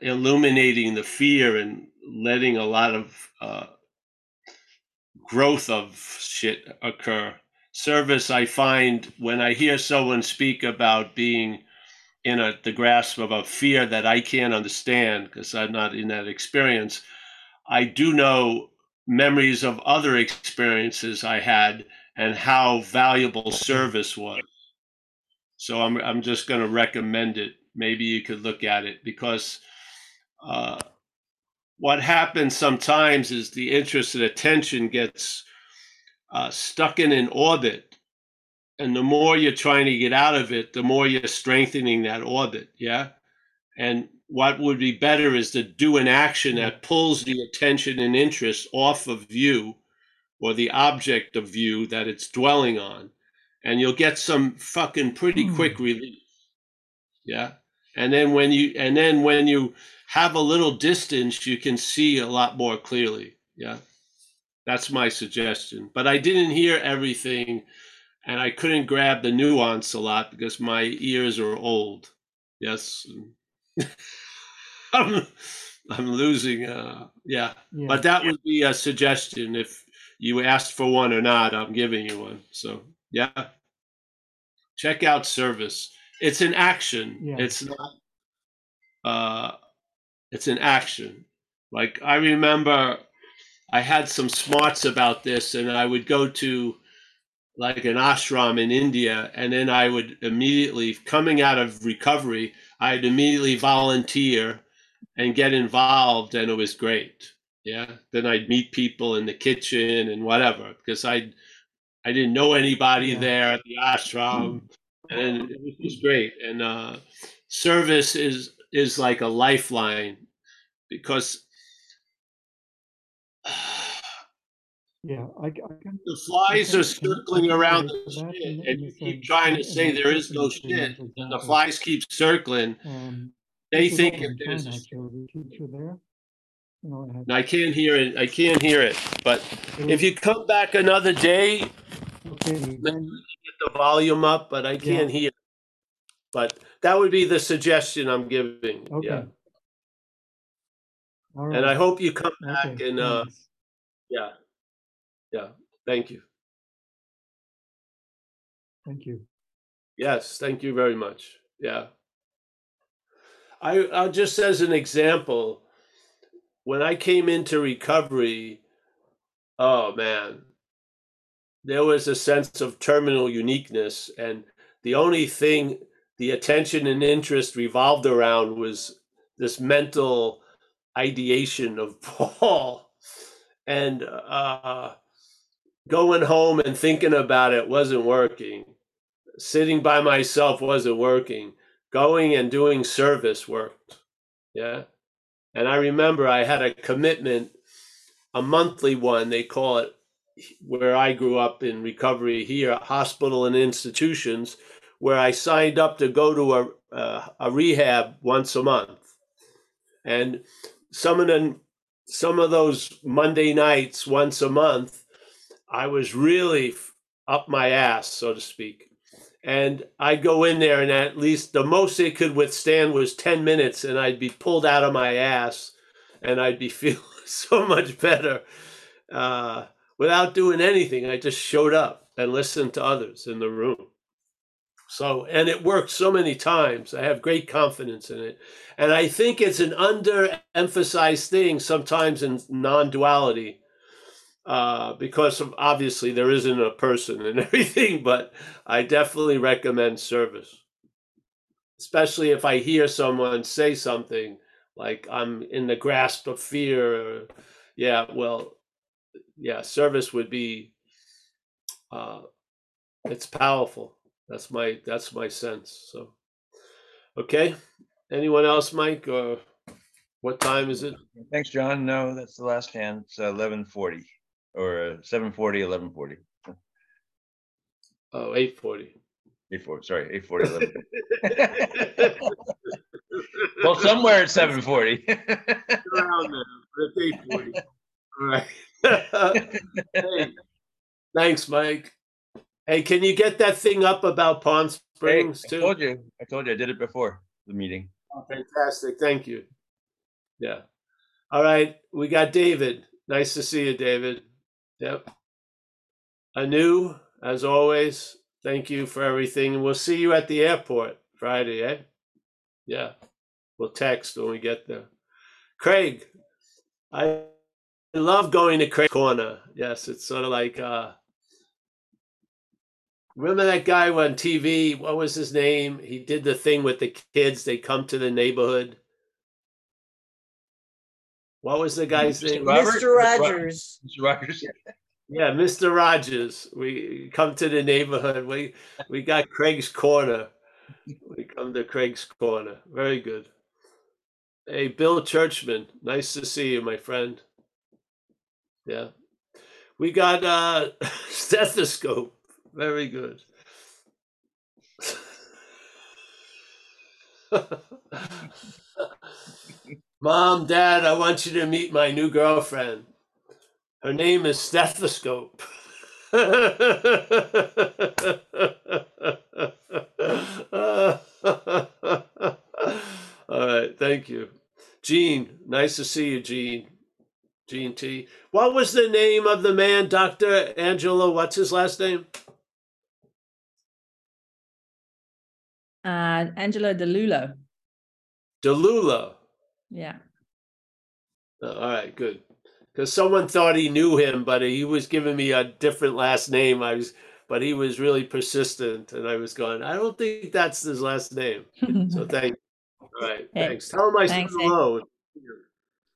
B: illuminating the fear and letting a lot of uh, growth of shit occur. Service, I find when I hear someone speak about being in a, the grasp of a fear that I can't understand because I'm not in that experience, I do know memories of other experiences I had and how valuable service was. So I'm I'm just going to recommend it. Maybe you could look at it because uh, what happens sometimes is the interest and attention gets uh, stuck in an orbit, and the more you're trying to get out of it, the more you're strengthening that orbit. Yeah, and what would be better is to do an action that pulls the attention and interest off of you or the object of view that it's dwelling on and you'll get some fucking pretty quick relief. Yeah. And then when you and then when you have a little distance, you can see a lot more clearly. Yeah. That's my suggestion. But I didn't hear everything and I couldn't grab the nuance a lot because my ears are old. Yes. I'm, I'm losing uh yeah.
I: Yeah.
B: But that would be a suggestion if you asked for one or not, I'm giving you one. So yeah. Check out service. It's an action.
I: Yeah.
B: It's not uh it's an action. Like I remember I had some smarts about this and I would go to like an ashram in India and then I would immediately coming out of recovery, I'd immediately volunteer and get involved and it was great. Yeah. Then I'd meet people in the kitchen and whatever because I I didn't know anybody
I: Yeah.
B: there at the ashram, and it was great. And uh, service is is like a lifeline because
I: Yeah, I, I can.
B: the flies
I: I
B: are circling around the shit, and you keep trying to say there is no shit, and the flies keep circling.
I: Um,
B: They think if there's,
I: the teacher there. Know, I
B: I can't hear it. I can't hear it. But if you come back another day,
I: Okay, then,
B: get the volume up, but I can't hear. But that would be the suggestion I'm giving.
I: okay.
B: Yeah.
I: All
B: And I hope you come back
I: okay,
B: and uh
I: thanks.
B: yeah. Yeah. Thank you.
I: Thank you.
B: Yes, thank you very much. Yeah. I uh, just as an example, when I came into recovery, oh man, there was a sense of terminal uniqueness and the only thing the attention and interest revolved around was this mental ideation of Paul. And uh going home and thinking about it wasn't working. Sitting by myself wasn't working. Going and doing service worked. Yeah. And i remember i had a commitment a monthly one they call it where i grew up in recovery here hospital and institutions where i signed up to go to a, uh, a rehab once a month. And some of them some of those monday nights once a month i was really up my ass so to speak. And I'd go in there, and at least the most it could withstand was 10 minutes, and I'd be pulled out of my ass, and I'd be feeling so much better. Uh, without doing anything. I just showed up and listened to others in the room. So, and it worked so many times. I have great confidence in it. And I think it's an underemphasized thing sometimes in non duality uh, because of, obviously there isn't a person and everything, but I definitely recommend service, especially if I hear someone say something like I'm in the grasp of fear. Or, yeah, well, yeah, service would be. Uh, it's powerful. That's my that's my sense. So, okay. Anyone else, Mike? Or what time is it?
C: Thanks, John. No, that's the last hand. It's eleven forty or uh, 740, 1140.
B: Oh, 840.
C: Eight forty, sorry, eight forty. Well, somewhere at seven forty.
B: Around there, but it's eight forty. All right. Hey, Thanks, Mike. Hey, can you get that thing up about Palm
C: Hey,
B: Springs
C: I
B: too?
C: I told you, I told you, I did it before the meeting.
B: Fantastic, thank you. Yeah. All right, we got David. Nice to see you, David. Yep. Anu, as always, thank you for everything. We'll see you at the airport Friday, eh? Yeah. We'll text when we get there. Craig, I love going to Craig Corner. Yes, it's sort of like uh Remember that guy on TV? What was his name? He did the thing with the kids. They come to the neighborhood. What was the guy's
C: Mr.
B: name?
C: Robert?
J: Mr. Rogers.
C: Mr. Rogers?
B: Yeah, Mr. Rogers. We come to the neighborhood. We we got Craig's Corner. We come to Craig's Corner. Very good. Hey, Bill Churchman. Nice to see you, my friend. Yeah. We got uh stethoscope. Very good. Mom, Dad, I want you to meet my new girlfriend. Her name is Stethoscope. All right, thank you. Gene, nice to see you, Gene. What was the name of the man, Dr. Angelo? What's his last name?
K: Uh, Angelo DiLullo.
B: DiLullo.
K: Yeah.
B: Uh, All right, good. Because someone thought he knew him, but he was giving me a different last name. I was, but he was really persistent, and I was going. I don't think that's his last name. So thank. You. All right,
K: Hey,
B: thanks. Tell him I said
K: thanks,
B: hello.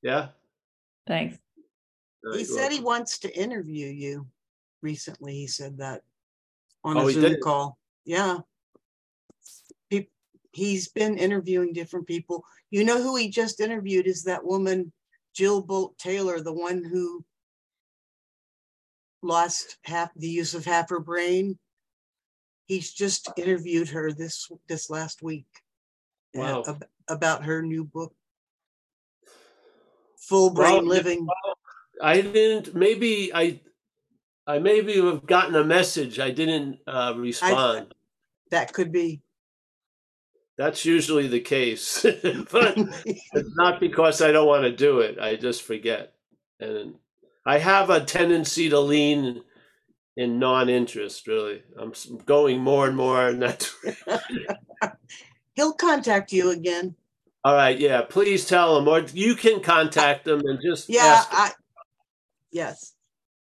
B: Yeah.
K: Thanks.
J: He said he wants to interview you. Recently, he said that on
B: Oh,
J: a Zoom call. Yeah. He, he's been interviewing different people. You know who he just interviewed is that woman, Jill Bolte Taylor, the one who lost half the use of half her brain. He's just interviewed her this this last week. uh,
B: Wow.
J: ab- about her new book, Full Brain
B: yeah,
J: Living.
B: I didn't. Maybe I. I maybe have gotten a message. I didn't uh, respond.
J: That could be.
B: That's usually the case, but it's not because I don't want to do it. I just forget, and I have a tendency to lean in non-interest. Really, I'm going more and more in that.
J: He'll contact you again.
B: All right, yeah. Please tell him, or you can contact them and just
J: Yeah. I, yes,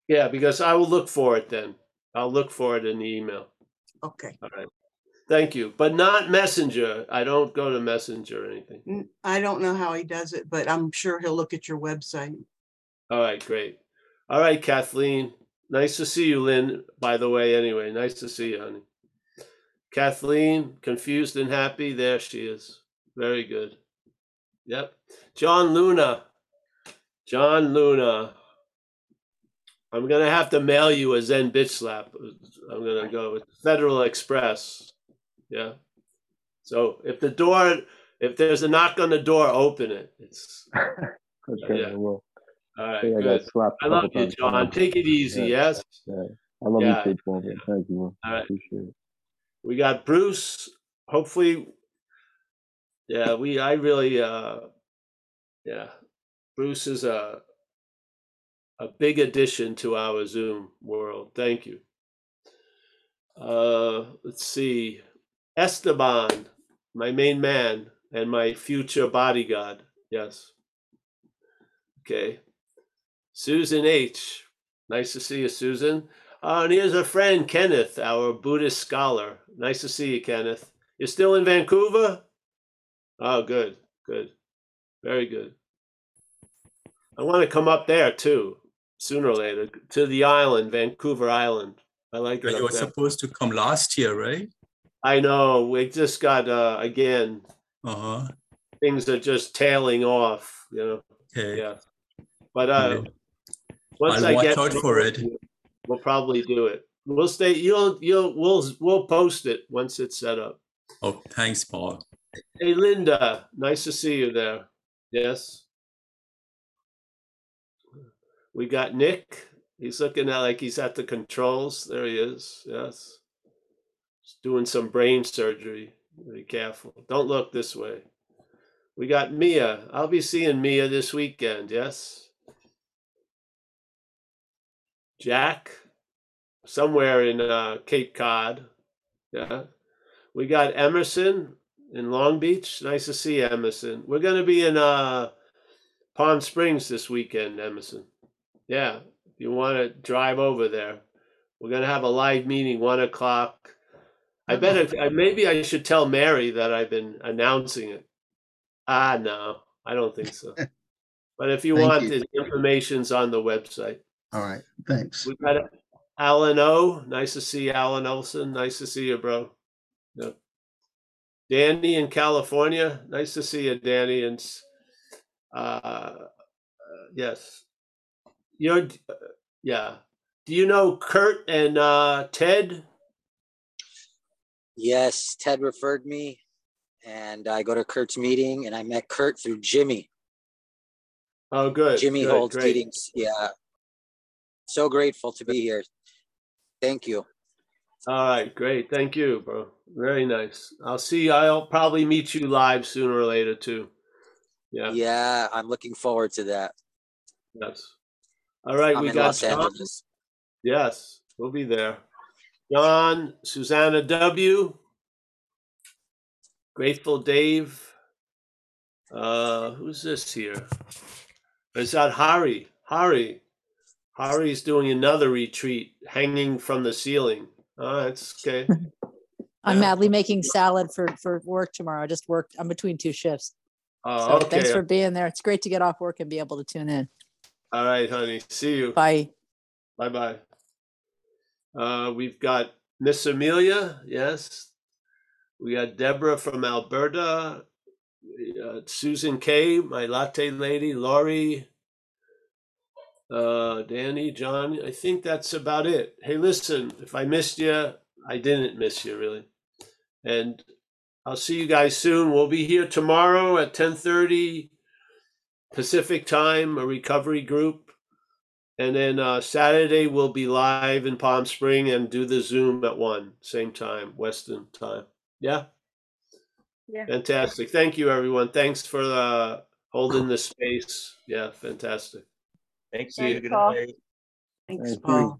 B: Yeah, because I will look for it then. I'll look for it in the email.
J: okay.
B: All right. Thank you, but not Messenger. I don't go to Messenger or anything.
J: N- I don't know how he does it, but I'm sure he'll look at your website.
B: All right, great. All right, Kathleen. Nice to see you, Lynn. By the way, anyway, nice to see you, honey. Kathleen, confused and happy. There she is. Very good. Yep. John Luna. John Luna. I'm gonna have to mail you a Zen bitch slap. I'm gonna go with Federal Express. Yeah. So if the door, if there's a knock on the door, open it. It's
F: Okay,
B: Yeah.
F: I will.
B: all right.
F: I
B: Good.
F: got slapped. a
B: I love you. John. Take it easy.
F: Yeah.
B: Yes.
F: Yeah. I love
B: Yeah.
F: you too, man. Thank you. man.
B: All right.
F: Appreciate it.
B: We got Bruce. Hopefully, yeah. We. I really. uh Yeah. Bruce is a a big addition to our Zoom world. Thank you. Uh Let's see. Esteban, my main man and my future bodyguard. Yes. Okay. Susan H. Nice to see you, Susan. Uh, and here's a friend, Kenneth, our Buddhist scholar. Nice to see you, Kenneth. You're still in Vancouver? Oh, good, good. Very good. I want to come up there too, sooner or later, to the island, Vancouver Island. I like it
L: You were supposed to come last year, right?
B: I know. We just got, uh, again,
L: Uh-huh.
B: things are just tailing off, you know.
L: Okay.
B: Yeah. But uh, once
L: I'll
B: I
L: watch
B: get
L: out for it.
B: we'll probably do it. We'll stay, you'll, you'll, we'll, we'll post it once it's set up.
L: Oh, thanks, Paul.
B: Hey, Linda, nice to see you there. Yes. We got Nick. He's looking at like he's at the controls. There he is. Yes. He's doing some brain surgery. Be careful. Don't look this way. We got Mia. I'll be seeing Mia this weekend. Yes. Jack, somewhere in uh, Cape Cod. Yeah. We got Emerson in Long Beach. Nice to see Emerson. We're going to be in uh, Palm Springs this weekend, Emerson. Yeah, if you want to drive over there, we're going to have a live meeting one o'clock. I bet if, I- maybe I should tell Mary that I've been announcing it. Ah, no, I don't think so. But if you
M: Thank
B: want,
M: you.
B: the information's on the website.
M: All right, thanks.
B: We got Alan O. Nice to see you, Alan Olson. Nice to see you, bro. Yep. Danny in California. Nice to see you, Danny. And s- uh, uh, yes, you're uh, yeah. Do you know Kurt and uh, Ted?
N: Yes, Ted referred me, and I go to Kurt's meeting, and I met Kurt through Jimmy.
B: Oh, good.
N: Jimmy
B: good,
N: holds
B: great.
N: meetings. Yeah. So grateful to be here. Thank you.
B: All right, great. Thank you, bro. Very nice. I'll see. I'll probably meet you live sooner or later too. Yeah.
N: Yeah, I'm looking forward to that.
B: Yes. All right,
N: I'm
B: we
N: in
B: got
N: Los
B: John.
N: Angeles.
B: Yes, we'll be there. John, Susanna W. Grateful Dave. Uh, who's this here? Is that Hari? Hari. Hari's doing another retreat, hanging from the ceiling. Oh, that's okay.
O: I'm madly making salad for, for work tomorrow. I just worked, I'm between two shifts.
B: Oh,
O: So thanks for being there. It's great to get off work and be able to tune in.
B: All right, honey. See you.
O: Bye.
B: Bye bye. Uh, we've got Miss Amelia. Yes. We got Deborah from Alberta. Uh, Susan K, my latte lady. Laurie. Uh, Danny, John. I think that's about it. Hey, listen, if I missed you, I didn't miss you really. And I'll see you guys soon. We'll be here tomorrow at 10:30 Pacific time, a recovery group. And then uh, Saturday we'll be live in Palm Spring and do the Zoom at one, same time, Western time. Yeah,
O: Yeah.
B: fantastic. Thank you, everyone. Thanks for uh, holding the space. Yeah, fantastic.
C: Thanks.
B: See you.
C: Good
O: Paul.
C: night.
J: Thanks,
M: Thank you.
J: Paul.